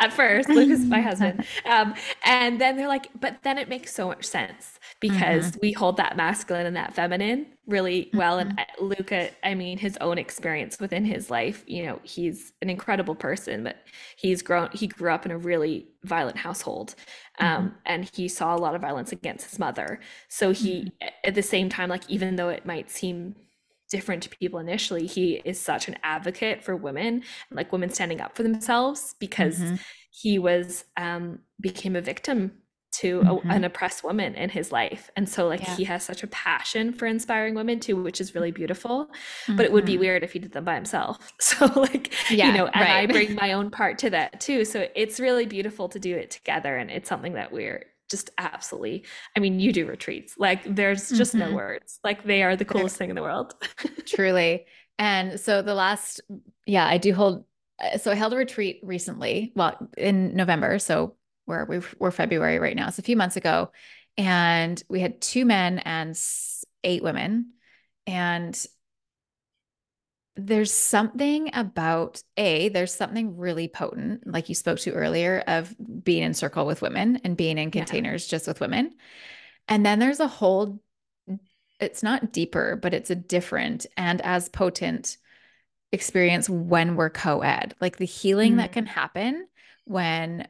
At first, Luke is my husband, um, and then they're like, but then it makes so much sense because mm-hmm. we hold that masculine and that feminine really well. Mm-hmm. And uh, Luka, I mean, his own experience within his life, you know, he's an incredible person, but he's grown, he grew up in a really violent household. Um, mm-hmm. and he saw a lot of violence against his mother. So he, mm-hmm. at the same time, like, even though it might seem different to people initially, he is such an advocate for women, like women standing up for themselves because mm-hmm. he was, um, became a victim to mm-hmm. a, an oppressed woman in his life and so like yeah. he has such a passion for inspiring women too which is really beautiful mm-hmm. but it would be mm-hmm. weird if he did them by himself so like yeah, you know and right. i bring my own part to that too so it's really beautiful to do it together and it's something that we're just absolutely i mean you do retreats like there's just mm-hmm. no words like they are the coolest thing in the world truly and so the last yeah i do hold uh, so i held a retreat recently well in november so where we we're February right now. It's a few months ago. And we had two men and eight women. And there's something about a there's something really potent like you spoke to earlier of being in circle with women and being in containers yeah. just with women and then there's a whole it's not deeper but it's a different and as potent experience when we're co-ed like the healing mm-hmm. that can happen when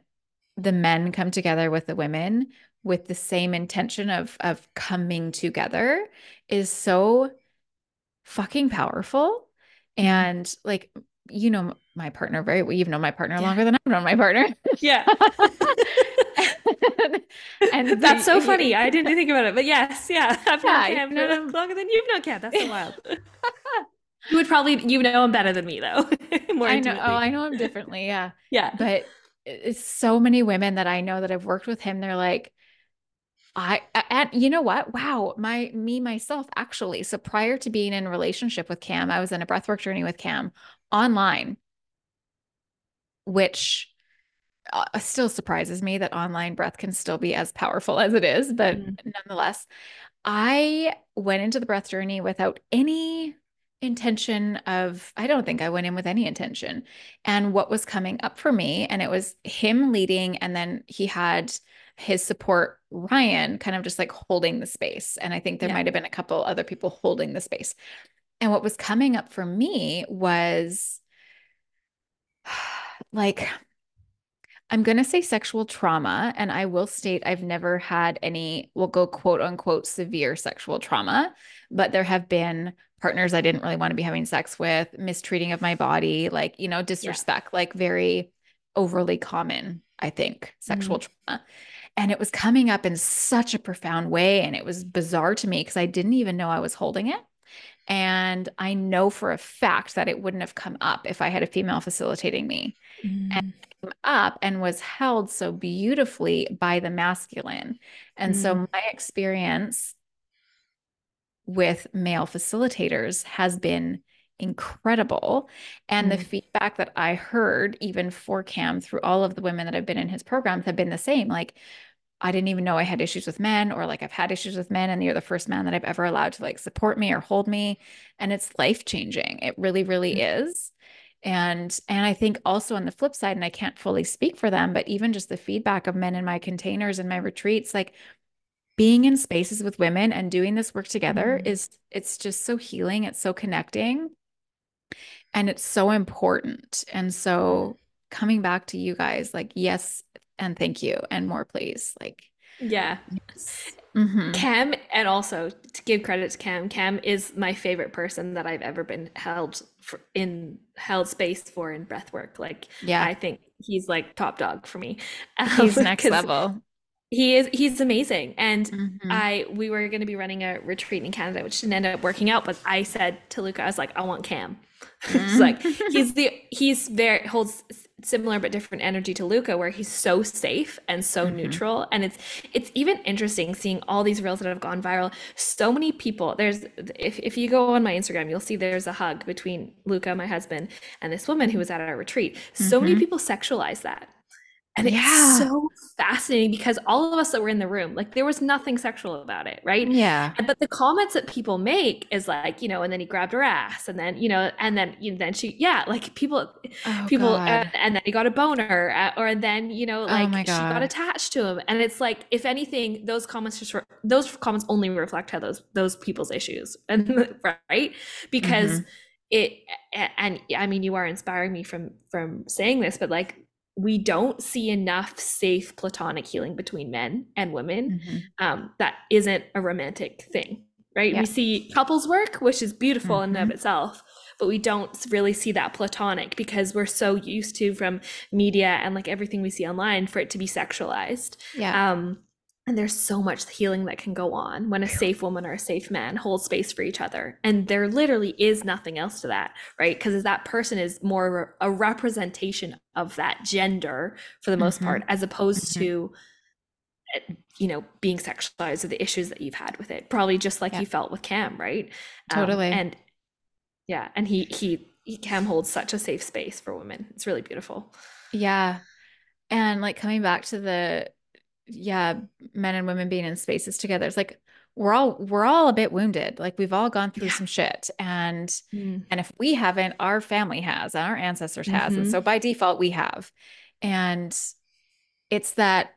the men come together with the women with the same intention of of coming together is so fucking powerful mm-hmm. And like you know my partner very well you've known my partner yeah. longer than I've known my partner yeah and, that's so funny I didn't think about it but yes yeah I've known Cam longer than you've known Cam that's so wild you would probably you know him better than me though. More I know. Oh, I know him differently. Yeah. yeah. But it's so many women that I know that have worked with him. They're like, I and you know what? Wow, my me myself actually. So prior to being in a relationship with Cam, I was in a breathwork journey with Cam online, which uh, still surprises me that online breath can still be as powerful as it is, but mm. nonetheless, I went into the breath journey without any intention of I don't think I went in with any intention. And what was coming up for me and it was him leading and then he had his support Ryan kind of just like holding the space and I think there yeah. might have been a couple other people holding the space. And what was coming up for me was like I'm going to say sexual trauma, and I will state I've never had any, we'll go quote unquote severe sexual trauma, but there have been partners I didn't really want to be having sex with, mistreating of my body, like, you know, disrespect, yeah. like very overly common, I think, sexual mm-hmm. trauma. And it was coming up in such a profound way. And it was bizarre to me because I didn't even know I was holding it. And I know for a fact that it wouldn't have come up if I had a female facilitating me. Mm. And came up and was held so beautifully by the masculine. And mm. so my experience with male facilitators has been incredible. And mm. the feedback that I heard, even for Cam, through all of the women that have been in his programs, have been the same. Like, I didn't even know I had issues with men, or like I've had issues with men, and you're the first man that I've ever allowed to like support me or hold me. And it's life changing. It really, really mm. is. And and I think also on the flip side, and I can't fully speak for them, but even just the feedback of men in my containers and my retreats, like being in spaces with women and doing this work together mm. is it's just so healing it's so connecting and it's so important and so coming back to you guys like yes and thank you and more please like yeah yes. mm-hmm. cam and also to give credit to cam cam is my favorite person that i've ever been held for, in held space for in breathwork like yeah i think he's like top dog for me he's um, next level he is he's amazing and mm-hmm. i we were going to be running a retreat in canada which didn't end up working out but i said to luka i was like i want cam mm-hmm. it's like he's the he's very holds similar but different energy to luka where he's so safe and so mm-hmm. neutral and it's it's even interesting seeing all these reels that have gone viral so many people there's if, if you go on my instagram you'll see there's a hug between luka my husband and this woman who was at our retreat so many mm-hmm. people sexualize that and it's yeah. so fascinating because all of us that were in the room, like there was nothing sexual about it, right? Yeah. But the comments that people make is like, you know, and then he grabbed her ass, and then you know, and then you know, then she, yeah, like people, oh, people, uh, and then he got a boner, uh, or then you know, oh like oh she got attached to him, and it's like, if anything, those comments just re- those comments only reflect how those those people's issues, and right because. Mm-hmm. It and I mean you are inspiring me from from saying this, but like we don't see enough safe platonic healing between men and women mm-hmm. um, that isn't a romantic thing right yeah. we see couples work which is beautiful mm-hmm. in of mm-hmm. itself but we don't really see that platonic because we're so used to from media and like everything we see online for it to be sexualized yeah um and there's so much healing that can go on when a safe woman or a safe man holds space for each other. And there literally is nothing else to that, right? Because that person is more a representation of that gender for the most mm-hmm. part, as opposed mm-hmm. to, eh, you know, being sexualized or the issues that you've had with it. Probably just like yeah. you felt with Cam, right? Um, totally. Um, and yeah, and he, he, he, Cam holds such a safe space for women. It's really beautiful. Yeah. And like coming back to the, yeah, men and women being in spaces together. It's like we're all we're all a bit wounded. Like we've all gone through yeah. some shit. And mm. and if we haven't, our family has and our ancestors mm-hmm. has. And mm-hmm. so by default we have. And it's that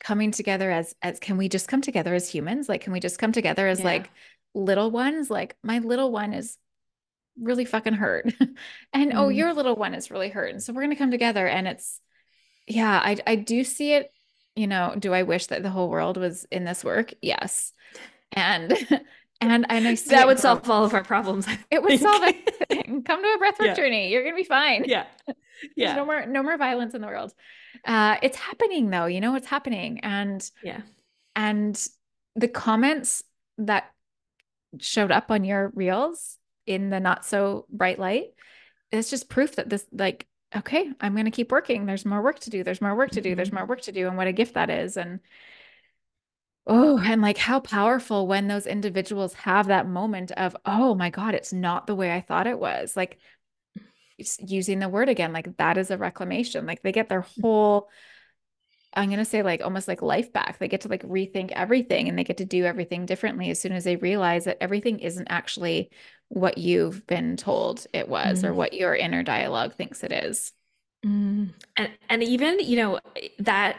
coming together as as can we just come together as humans? Like can we just come together as yeah. like little ones? Like my little one is really fucking hurt. and mm. oh, your little one is really hurt. And so we're gonna come together. And it's yeah, I I do see it you know, do I wish that the whole world was in this work? Yes. And and and I that would solve all of our problems. It would solve everything. Come to a breathwork yeah. journey. You're gonna be fine. Yeah. Yeah. There's no more no more violence in the world. Uh it's happening though, you know, it's happening. And yeah. And the comments that showed up on your reels in the not so bright light, it's just proof that this, like, okay, I'm going to keep working. There's more work to do. There's more work to do. There's Mm-hmm. more work to do. And what a gift that is. And oh, and like how powerful when those individuals have that moment of, oh my God, it's not the way I thought it was. Like using the word again, like that is a reclamation. Like they get their whole I'm going to say like almost like life back. They get to like rethink everything and they get to do everything differently as soon as they realize that everything isn't actually what you've been told it was or Mm. what your inner dialogue thinks it is. Mm. And and even, you know, that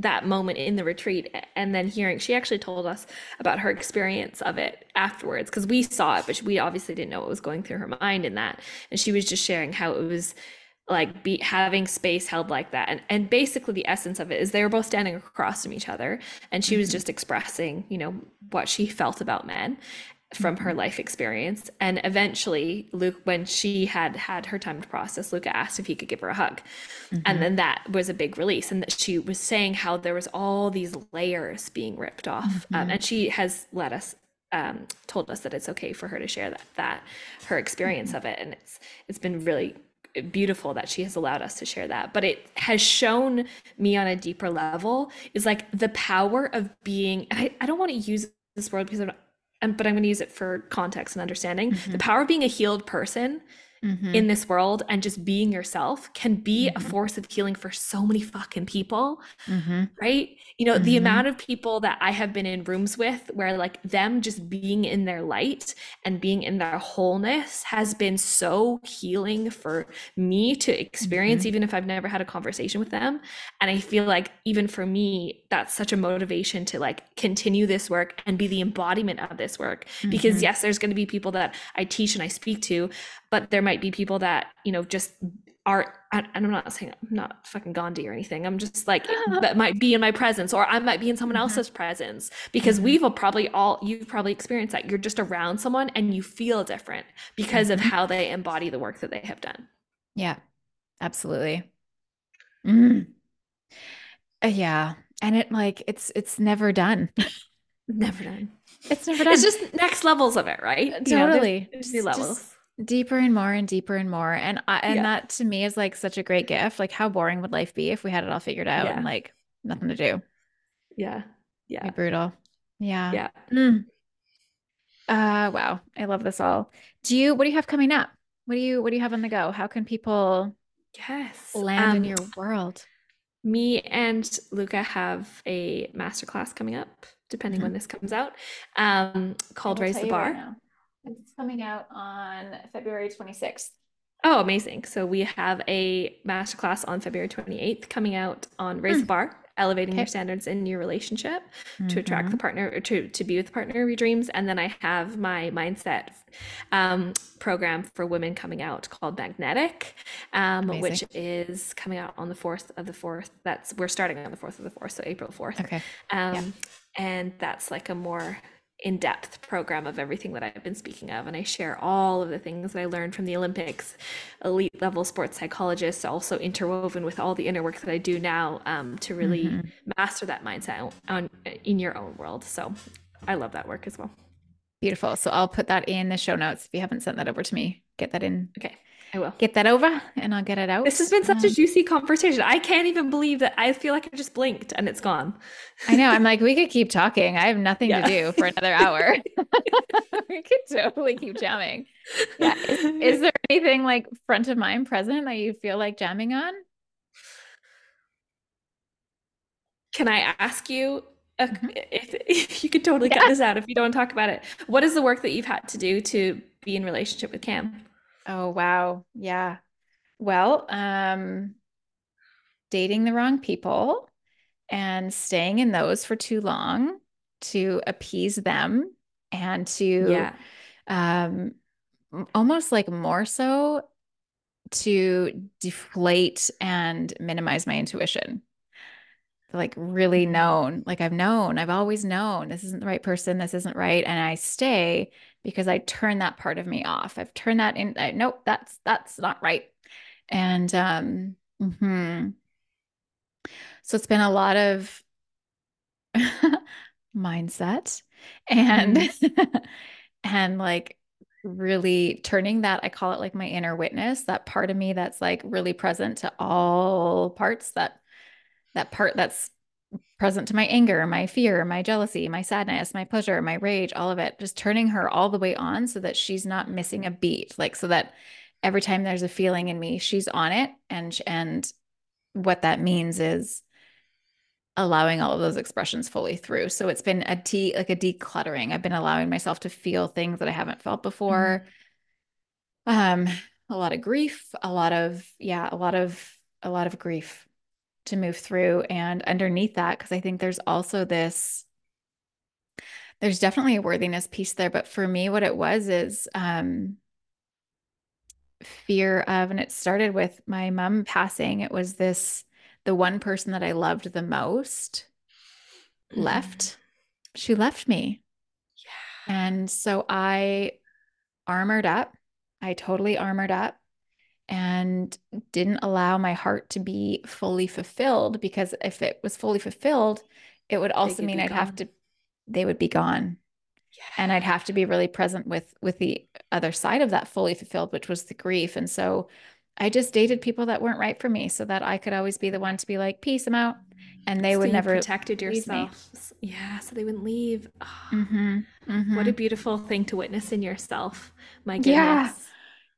that moment in the retreat and then hearing she actually told us about her experience of it afterwards because we saw it but we obviously didn't know what was going through her mind in that and she was just sharing how it was like be having space held like that and and basically the essence of it is they were both standing across from each other and she was Mhm. just expressing you know what she felt about men from her life experience and eventually luke when she had had her time to process luka asked if he could give her a hug and Mhm. then that was a big release and that she was saying how there was all these layers being ripped off um, Mhm. and she has let us um, told us that it's okay for her to share that that her experience Mhm. of it and it's it's been really beautiful that she has allowed us to share that but it has shown me on a deeper level is like the power of being I, I don't want to use this word because I'm not, um, but I'm going to use it for context and understanding the Mhm. power of being a healed person Mhm. in this world and just being yourself can be a Mhm. force of healing for so many fucking people Mhm. right you know the Mhm. amount of people that i have been in rooms with where like them just being in their light and being in their wholeness has been so healing for me to experience Mhm. even if i've never had a conversation with them and i feel like even for me that's such a motivation to like continue this work and be the embodiment of this work because Mhm. yes there's going to be people that i teach and i speak to but there might be people that you know just are and i'm not saying i'm not fucking gandhi or anything i'm just like that might be in my presence or i might be in someone Mhm. else's presence because Mhm. we've all probably all you've probably experienced that you're just around someone and you feel different because of Mhm. how they embody the work that they have done Yeah, absolutely. Mm. Uh, Yeah. And it like it's it's never done. never done It's never done. it's just next levels of it right you know there's, Totally. there's new levels just deeper and more and deeper and more. And I and yeah that to me is like such a great gift. Like how boring would life be if we had it all figured out and like nothing to do? yeah Be yeah brutal. Yeah. yeah Mm. Uh wow. I love this all. Do you what do you have coming up? What do you what do you have on the go? How can people yes land in um your world? me and Luka have a masterclass coming up, depending Mhm. when this comes out, um, called Raise the Bar. It's coming out on February 26th. Oh, amazing. So we have a masterclass on February 28th coming out on Raise the Mm. Bar, elevating your standards in your relationship to attract the partner or to, to be with the partner of your dreams. And then I have my mindset um, program for women coming out called Magnetic, um, which is coming out on the 4th of the 4th. That's we're starting on the 4th of the 4th, so April 4th. Okay. Yeah. Um, and that's like a more in-depth program of everything that I've been speaking of. And I share all of the things that I learned from the Olympics, elite level sports psychologists, also interwoven with all the inner work that I do now um, to really Mhm. master that mindset on in your own world. So I love that work as well. Beautiful. So I'll put that in the show notes. If you haven't sent that over to me, get that in, Okay, I will. get that over and I'll get it out. This has been such a Um, juicy conversation. I can't even believe that I feel like I just blinked and it's gone. I know. I'm like, we could keep talking. I have nothing to do for another hour. we could totally keep jamming. Yeah. Is, is there anything like front of mind present that you feel like jamming on? Can I ask you uh, Mhm. if, if you could totally cut this out if you don't talk about it? What is the work that you've had to do to be in relationship with Cam? Oh, wow. Yeah. Well, um, dating the wrong people and staying in those for too long to appease them and to Yeah. um almost like more so to deflate and minimize my intuition. Like really Mhm. known, like I've known, I've always known this isn't the right person, this isn't right, and I stay because I turn that part of me off. I've turned that in. I, nope, that's that's not right. And um, mm-hmm. So it's been a lot of mindset and Mhm. and like really turning that, I call it like my inner witness, that part of me that's like really present to all parts that that part that's present to my anger, my fear, my jealousy, my sadness, my pleasure, my rage, all of it, just turning her all the way on so that she's not missing a beat. Like so that every time there's a feeling in me, she's on it and and what that means is allowing all of those expressions fully through. So it's been a de like a decluttering. I've been allowing myself to feel things that I haven't felt before. Mm-hmm. Um a lot of grief, a lot of yeah, a lot of a lot of grief to move through and underneath that because I think there's also this there's definitely a worthiness piece there, but for me what it was is um fear of and it started with my mom passing. It was this the one person that I loved the most mm-hmm. left. She left me. Yeah. And so I armored up. I totally armored up and didn't allow my heart to be fully fulfilled because if it was fully fulfilled, it would also mean I'd gone. have to they would be gone. Yeah. And I'd have to be really present with with the other side of that fully fulfilled, which was the grief. And so I just dated people that weren't right for me so that I could always be the one to be like, peace, I'm out. And they so would never protected yourself. Yeah, so they wouldn't leave. Oh, mm-hmm, mm-hmm. What a beautiful thing to witness in yourself. My goodness. Yeah.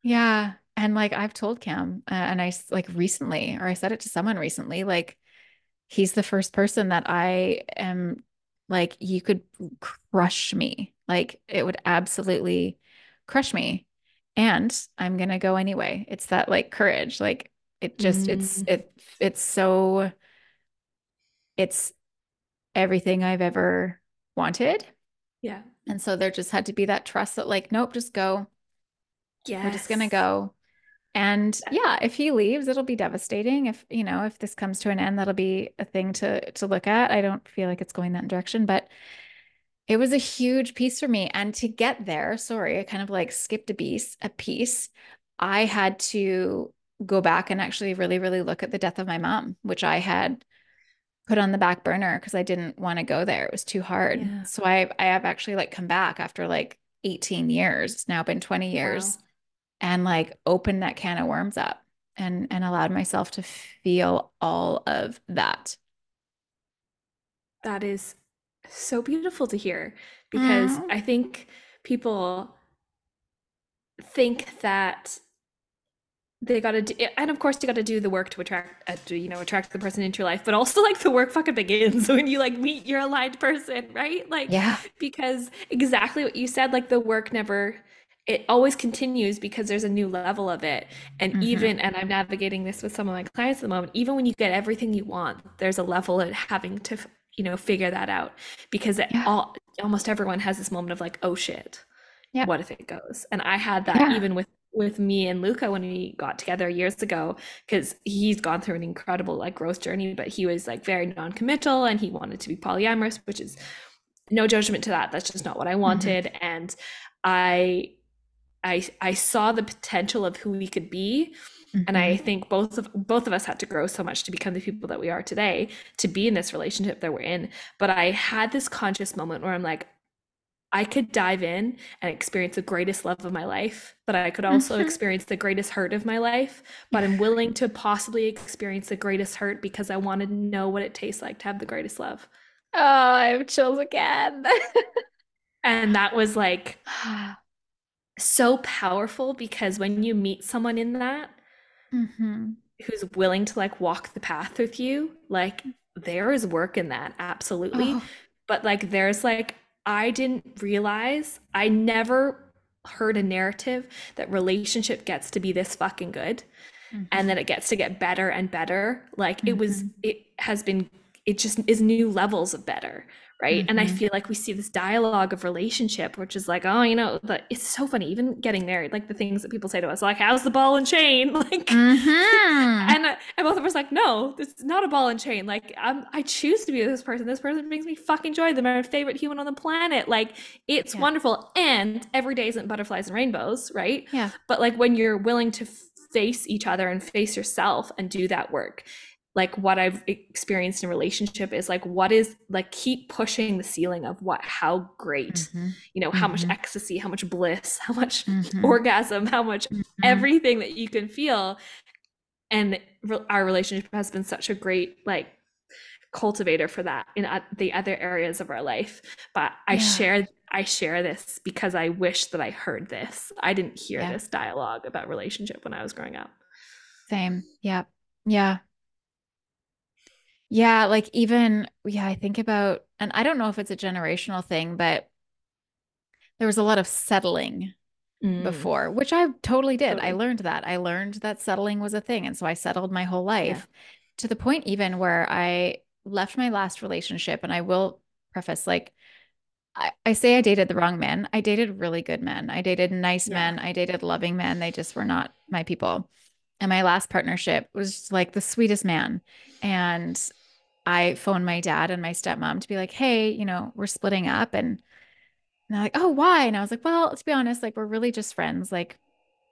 Yeah. And like I've told Cam, uh, and I like recently, or I said it to someone recently, like he's the first person that I am like, you could crush me. Like it would absolutely crush me and I'm going to go anyway. It's that like courage. Like it just, mm. it's, it, it's so, it's everything I've ever wanted. Yeah. And so there just had to be that trust that like, nope, just go. Yeah. We're just going to go. And yeah, if he leaves, it'll be devastating. If, you know, if this comes to an end, that'll be a thing to to look at. I don't feel like it's going that direction, but it was a huge piece for me. And to get there, sorry, I kind of like skipped a piece, a piece. I had to go back and actually really, really look at the death of my mom, which I had put on the back burner because I didn't want to go there. It was too hard. Yeah. So I I have actually like come back after like 18 years. It's now been 20 years wow. And like opened that can of worms up and and allowed myself to feel all of that. That is so beautiful to hear because mm. I think people think that they got to do and of course you got to do the work to attract uh, to, you know attract the person into your life but also like the work fucking begins when you like meet your aligned person right like yeah because exactly what you said like the work never it always continues because there's a new level of it and mm-hmm. even and i'm navigating this with some of my clients at the moment even when you get everything you want there's a level of having to you know figure that out because yeah. all almost everyone has this moment of like oh shit yeah. what if it goes and i had that yeah. even with with me and Luka when we got together years ago because he's gone through an incredible like growth journey but he was like very non-committal and he wanted to be polyamorous which is no judgment to that that's just not what I mm-hmm. wanted mm-hmm. and I I I saw the potential of who we could be Mm-hmm. And I mm-hmm. think both of both of us had to grow so much to become the people that we are today, to be in this relationship that we're in. But I had this conscious moment where I'm like, I could dive in and experience the greatest love of my life, but I could also mm-hmm. experience the greatest hurt of my life. But I'm willing to possibly experience the greatest hurt because I want to know what it tastes like to have the greatest love. Oh, I have chills again. and that was like so powerful because when you meet someone in that, mm-hmm. who's willing to like walk the path with you like there is work in that absolutely oh. but like there's like i didn't realize i never heard a narrative that relationship gets to be this fucking good mm-hmm. and that it gets to get better and better like mm-hmm. it was mm-hmm. it has been it just is new levels of better right mm-hmm. and i mm-hmm. feel like we see this dialogue of relationship which is like oh you know the, it's so funny even getting married like the things that people say to us like how's the ball and chain like mm-hmm. and and both of us like no this is not a ball and chain like I'm, i choose to be with this person this person makes me fucking joy they're my favorite human on the planet like it's yeah. wonderful and every day isn't butterflies and rainbows right yeah but like when you're willing to face each other and face yourself and do that work like what I've experienced in relationship is like what is like keep pushing the ceiling of what how great mm-hmm. you know how mm-hmm. much ecstasy how much bliss how much mm-hmm. orgasm how much mm-hmm. everything that you can feel and re- our relationship has been such a great like cultivator for that in uh, the other areas of our life but i yeah. share i share this because i wish that i heard this i didn't hear yeah. this dialogue about relationship when i was growing up same yeah yeah yeah, like even yeah, I think about and I don't know if it's a generational thing, but there was a lot of settling mm. before, which I totally did. Totally. I learned that. I learned that settling was a thing, and so I settled my whole life yeah. to the point even where I left my last relationship and I will preface like I, I say I dated the wrong men. I dated really good men. I dated nice yeah. men. I dated loving men. They just were not my people. And my last partnership was like the sweetest man. And I phoned my dad and my stepmom to be like, hey, you know, we're splitting up. And, and they're like, oh, why? And I was like, well, to be honest, like, we're really just friends. Like,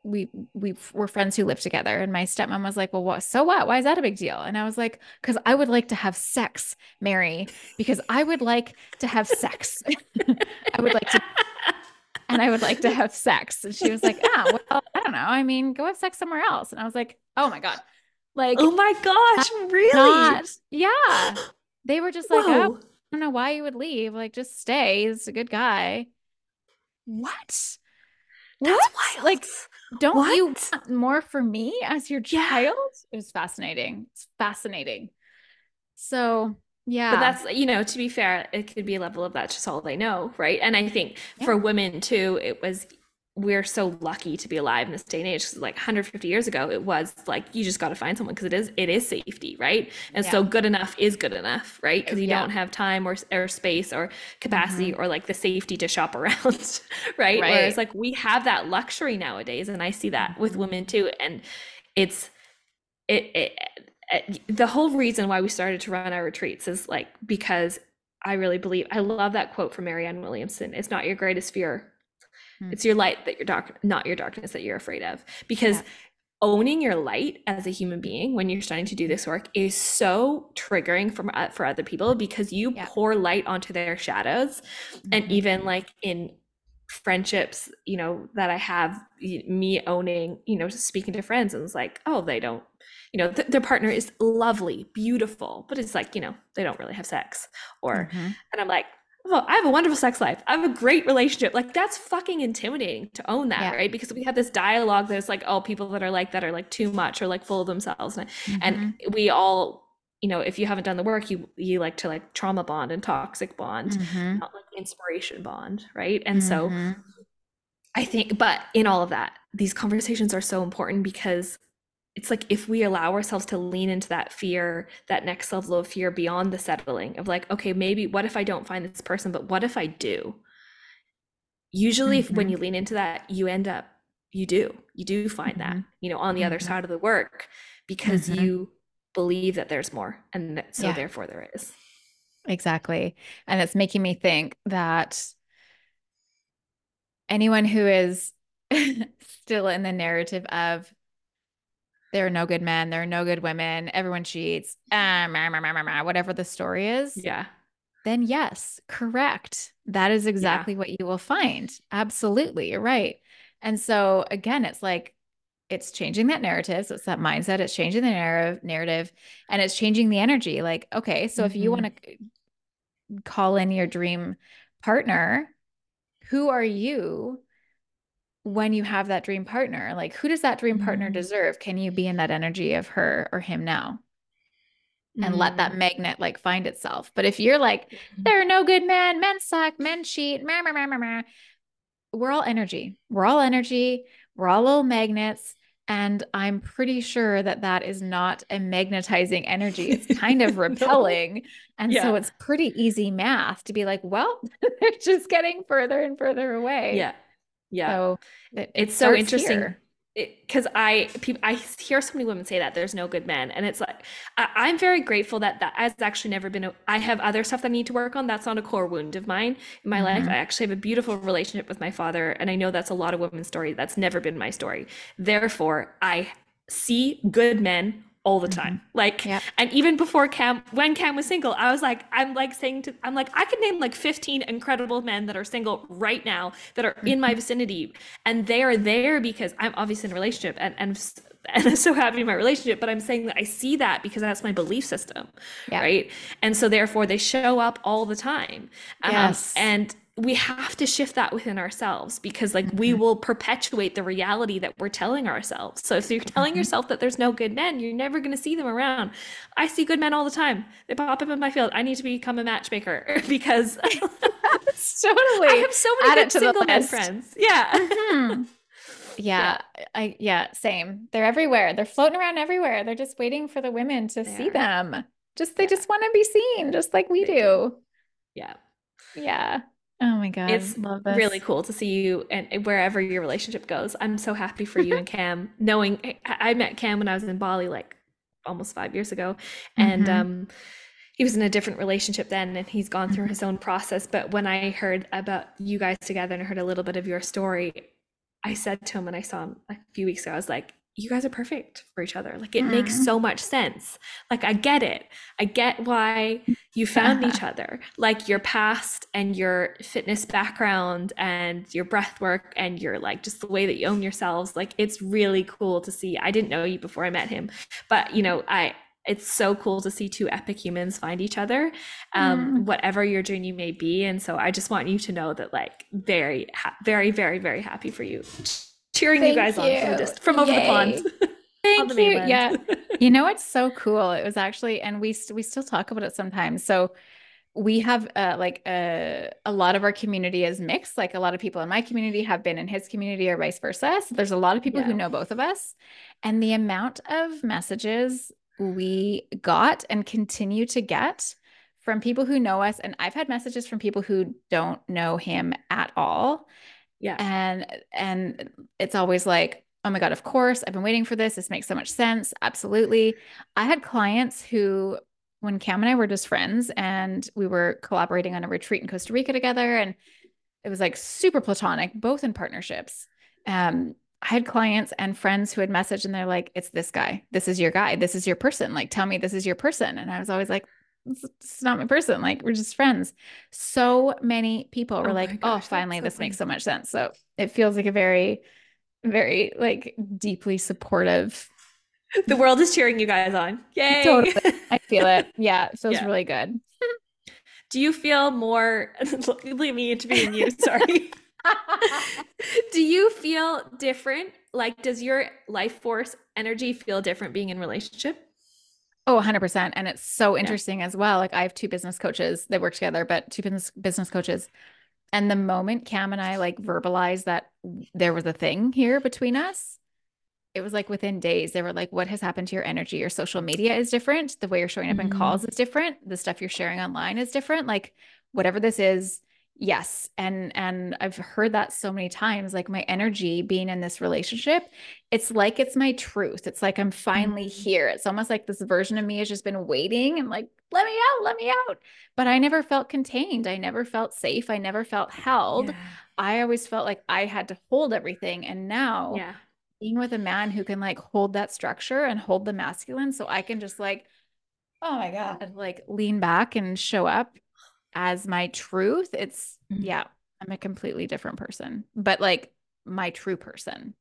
we we were friends who lived together and my stepmom was like well what so what why is that a big deal and i was like because i would like to have sex mary because i would like to have sex i would like to and i would like to have sex and she was like ah well i don't know i mean go have sex somewhere else and i was like oh my god like, oh my gosh, really? Not, yeah. They were just like, oh, I don't know why you would leave. Like, just stay. He's a good guy. What? That's what? Wild. Like, don't what? you want more for me as your child? Yeah. It was fascinating. It's fascinating. So yeah. But that's, you know, to be fair, it could be a level of that's just all they know, right? And I think yeah. for women too, it was we're so lucky to be alive in this day and age like 150 years ago it was like you just got to find someone because it is it is safety right and yeah. so good enough is good enough right because you yeah. don't have time or, or space or capacity mm-hmm. or like the safety to shop around right? right whereas like we have that luxury nowadays and i see that mm-hmm. with women too and it's it, it, it the whole reason why we started to run our retreats is like because I really believe I love that quote from Marianne Williamson. It's not your greatest fear Mm. It's your light that you're dark, not your darkness that you're afraid of. Because yeah. owning your light as a human being when you're starting to do this work is so triggering for uh, for other people because you yeah. pour light onto their shadows, mm-hmm. and even like in friendships you know that i have me owning you know speaking to friends and it's like oh they don't you know th- their partner is lovely beautiful but it's like you know they don't really have sex or mm-hmm. and i'm like I have a wonderful sex life. I have a great relationship. Like that's fucking intimidating to own that, yeah. right? Because we have this dialogue that's like, oh, people that are like that are like too much or like full of themselves, and, mm-hmm. and we all, you know, if you haven't done the work, you you like to like trauma bond and toxic bond, mm-hmm. not like inspiration bond, right? And mm-hmm. so, I think, but in all of that, these conversations are so important because it's like if we allow ourselves to lean into that fear, that next level of fear beyond the settling of like, okay, maybe what if I don't find this person, but what if I do? Usually, mm-hmm. if, when mm-hmm. you lean into that, you end up, you do, you do find mm-hmm. that, you know, on the mm-hmm. other side of the work because mm-hmm. you believe that there's more. And that, so, yeah. therefore, there is. Exactly. And it's making me think that anyone who is still in the narrative of there are no good men, there are no good women, everyone cheats, uh, whatever the story is. Yeah. Then, yes, correct. That is exactly yeah. what you will find. Absolutely. You're right. And so, again, it's like, it's changing that narrative. So it's that mindset. It's changing the narrative, narrative, and it's changing the energy. Like, okay, so mm-hmm. if you want to call in your dream partner, who are you when you have that dream partner like who does that dream mm-hmm. partner deserve can you be in that energy of her or him now and mm-hmm. let that mm. magnet like find itself but if you're like mm-hmm. there are no good men men suck men cheat meh, meh, meh, we're all energy we're all energy we're all little magnets and i'm pretty sure that that is not a magnetizing energy it's kind of repelling no. and yeah. so it's pretty easy math to be like well they're just getting further and further away yeah yeah. So it, it's so interesting. Because I people, I hear so many women say that there's no good men, and it's like I, am very grateful that that has actually never been. A, I have other stuff that I need to work on. That's not a core wound of mine in my mm-hmm. life. I actually have a beautiful relationship with my father, and I know that's a lot of women's story. That's never been my story. Therefore, I see good men all the time. Mm-hmm. Like, yep. and even before Cam, when Cam was single, I was like, I'm like saying to, I'm like, I could name like 15 incredible men that are single right now that are in my mm-hmm. vicinity. And they are there because I'm obviously in a relationship and, and, and I'm so happy in my relationship, but I'm saying that I see that because that's my belief system. Yeah. Right. And so therefore they show up all the time. Um, yes. And we have to shift that within ourselves because like mm-hmm. we will perpetuate the reality that we're telling ourselves so if you're telling mm-hmm. yourself that there's no good men you're never going to see them around i see good men all the time they pop up in my field i need to become a matchmaker because totally i have so many Add good single men friends yeah mm-hmm. yeah, yeah, I yeah, same. They're everywhere. They're floating around everywhere. They're just waiting for the women to they see are. them. Just they yeah. just want to be seen, just like we do. Yeah. Yeah. Oh my god, it's really cool to see you and wherever your relationship goes. I'm so happy for you and Cam. Knowing I met Cam when I was in Bali like almost five years ago, and mm-hmm. um, he was in a different relationship then, and he's gone through mm-hmm. his own process. But when I heard about you guys together and heard a little bit of your story, I said to him when I saw him a few weeks ago, I was like, you guys are perfect for each other. Like it mm. makes so much sense. Like I get it. I get why you found each other. Like your past and your fitness background and your breath work and your like just the way that you own yourselves. Like it's really cool to see. I didn't know you before I met him, but you know, I it's so cool to see two epic humans find each other um, mm. whatever your journey may be and so i just want you to know that like very very very very happy for you cheering Thank you guys you. on from, just, from over the pond. Thank you. Yeah. you know what's so cool? It was actually, and we we still talk about it sometimes. So we have uh, like a, uh, a lot of our community is mixed. Like a lot of people in my community have been in his community or vice versa. So there's a lot of people yeah. who know both of us. And the amount of messages we got and continue to get from people who know us, and I've had messages from people who don't know him at all yeah. And and it's always like, oh my God, of course, I've been waiting for this. This makes so much sense. Absolutely. I had clients who, when Cam and I were just friends and we were collaborating on a retreat in Costa Rica together, and it was like super platonic, both in partnerships. Um, I had clients and friends who had messaged and they're like, it's this guy. This is your guy. This is your person. Like, tell me this is your person. And I was always like, it's not my person. Like we're just friends. So many people were oh like, oh, gosh, oh, finally, so this funny. makes so much sense. So it feels like a very, very like deeply supportive. The world is cheering you guys on. Yay. Totally. I feel it. Yeah. It feels yeah. really good. Do you feel more leave me interviewing you? Sorry. Do you feel different? Like, does your life force energy feel different being in relationship? Oh, 100%. And it's so interesting yeah. as well. Like I have two business coaches that work together, but two business business coaches. And the moment Cam and I like verbalized that there was a thing here between us, it was like within days, they were like, What has happened to your energy? Your social media is different. The way you're showing up mm-hmm. in calls is different. The stuff you're sharing online is different. Like, whatever this is, yes and and i've heard that so many times like my energy being in this relationship it's like it's my truth. It's like i'm finally mm-hmm. here. It's almost like this version of me has just been waiting and like let me out let me out. But i never felt contained. I never felt safe. I never felt held. Yeah. i always felt like i had to hold everything and now yeah. being with a man who can like hold that structure and hold the masculine so i can just like oh my god like lean back and show up as my truth, it's mm-hmm. yeah, I'm a completely different person, but like my true person.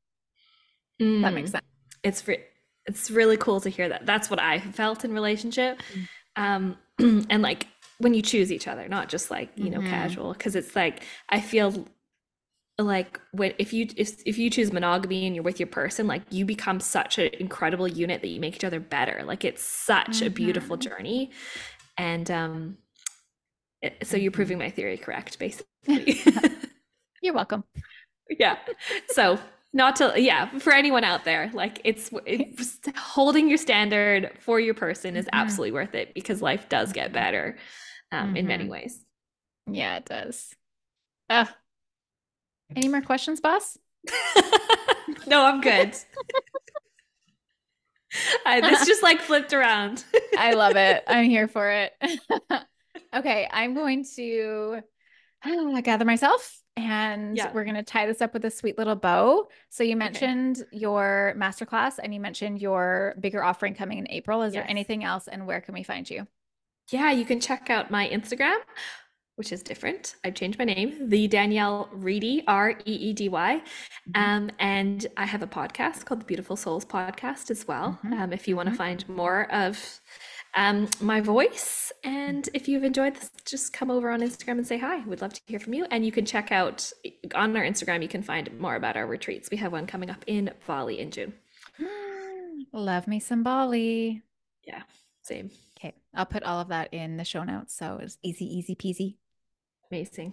Mm. That makes mm. sense. It's re- it's really cool to hear that. That's what I felt in relationship. Mm. Um, and like when you choose each other, not just like, you know, mm-hmm. casual, because it's like I feel like when if you if, if you choose monogamy and you're with your person like you become such an incredible unit that you make each other better like it's such mm-hmm. a beautiful mm-hmm. journey and um so you're mm-hmm. proving my theory correct basically. You're welcome. Yeah. So not to yeah for anyone out there like it's, it's holding your standard for your person is mm-hmm. absolutely worth it because life does get better um, mm-hmm. in many mm-hmm. ways. Yeah it does. Uh, any more questions boss? No i'm good. I, this just like flipped around. I love it. I'm here for it Okay, I'm going to uh, gather myself and yeah. we're going to tie this up with a sweet little bow. So you mentioned okay. your masterclass and you mentioned your bigger offering coming in April. Is yes. there anything else and where can we find you? Yeah, you can check out my Instagram, which is different. I've changed my name, the Danielle Reedy, R E E D Y. Mm-hmm. Um, and I have a podcast called the Beautiful Souls Podcast as well. Mm-hmm. Um, if you want to mm-hmm. find more of um, my voice. And if you've enjoyed this, just come over on Instagram and say hi. We'd love to hear from you. And you can check out on our Instagram, you can find more about our retreats. We have one coming up in Bali in June. Love me some Bali. Yeah, same. Okay. I'll put all of that in the show notes. So it's easy, easy peasy. Amazing.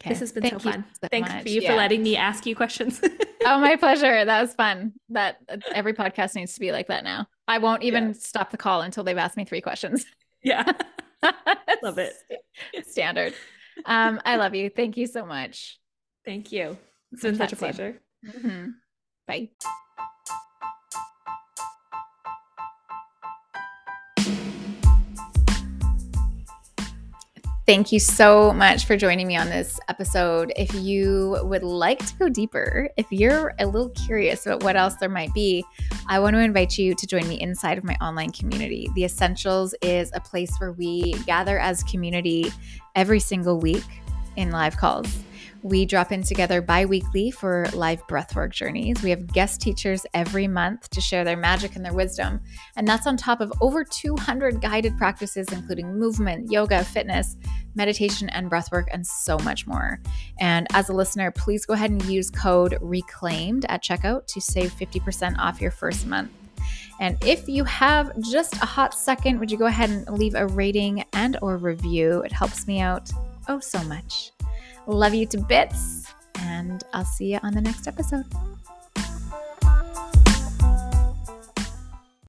Okay. This has been Thank so fun. So Thanks much. for you yeah. for letting me ask you questions. oh, my pleasure. That was fun. That every podcast needs to be like that now. I won't even yeah. stop the call until they've asked me three questions. Yeah. love it. Standard. Um, I love you. Thank you so much. Thank you. It's been such a pleasure. Mm-hmm. Bye. Thank you so much for joining me on this episode. If you would like to go deeper, if you're a little curious about what else there might be, I want to invite you to join me inside of my online community. The Essentials is a place where we gather as community every single week in live calls. We drop in together bi weekly for live breathwork journeys. We have guest teachers every month to share their magic and their wisdom. And that's on top of over 200 guided practices, including movement, yoga, fitness, meditation, and breathwork, and so much more. And as a listener, please go ahead and use code RECLAIMED at checkout to save 50% off your first month. And if you have just a hot second, would you go ahead and leave a rating and or review? It helps me out oh so much. Love you to bits, and I'll see you on the next episode.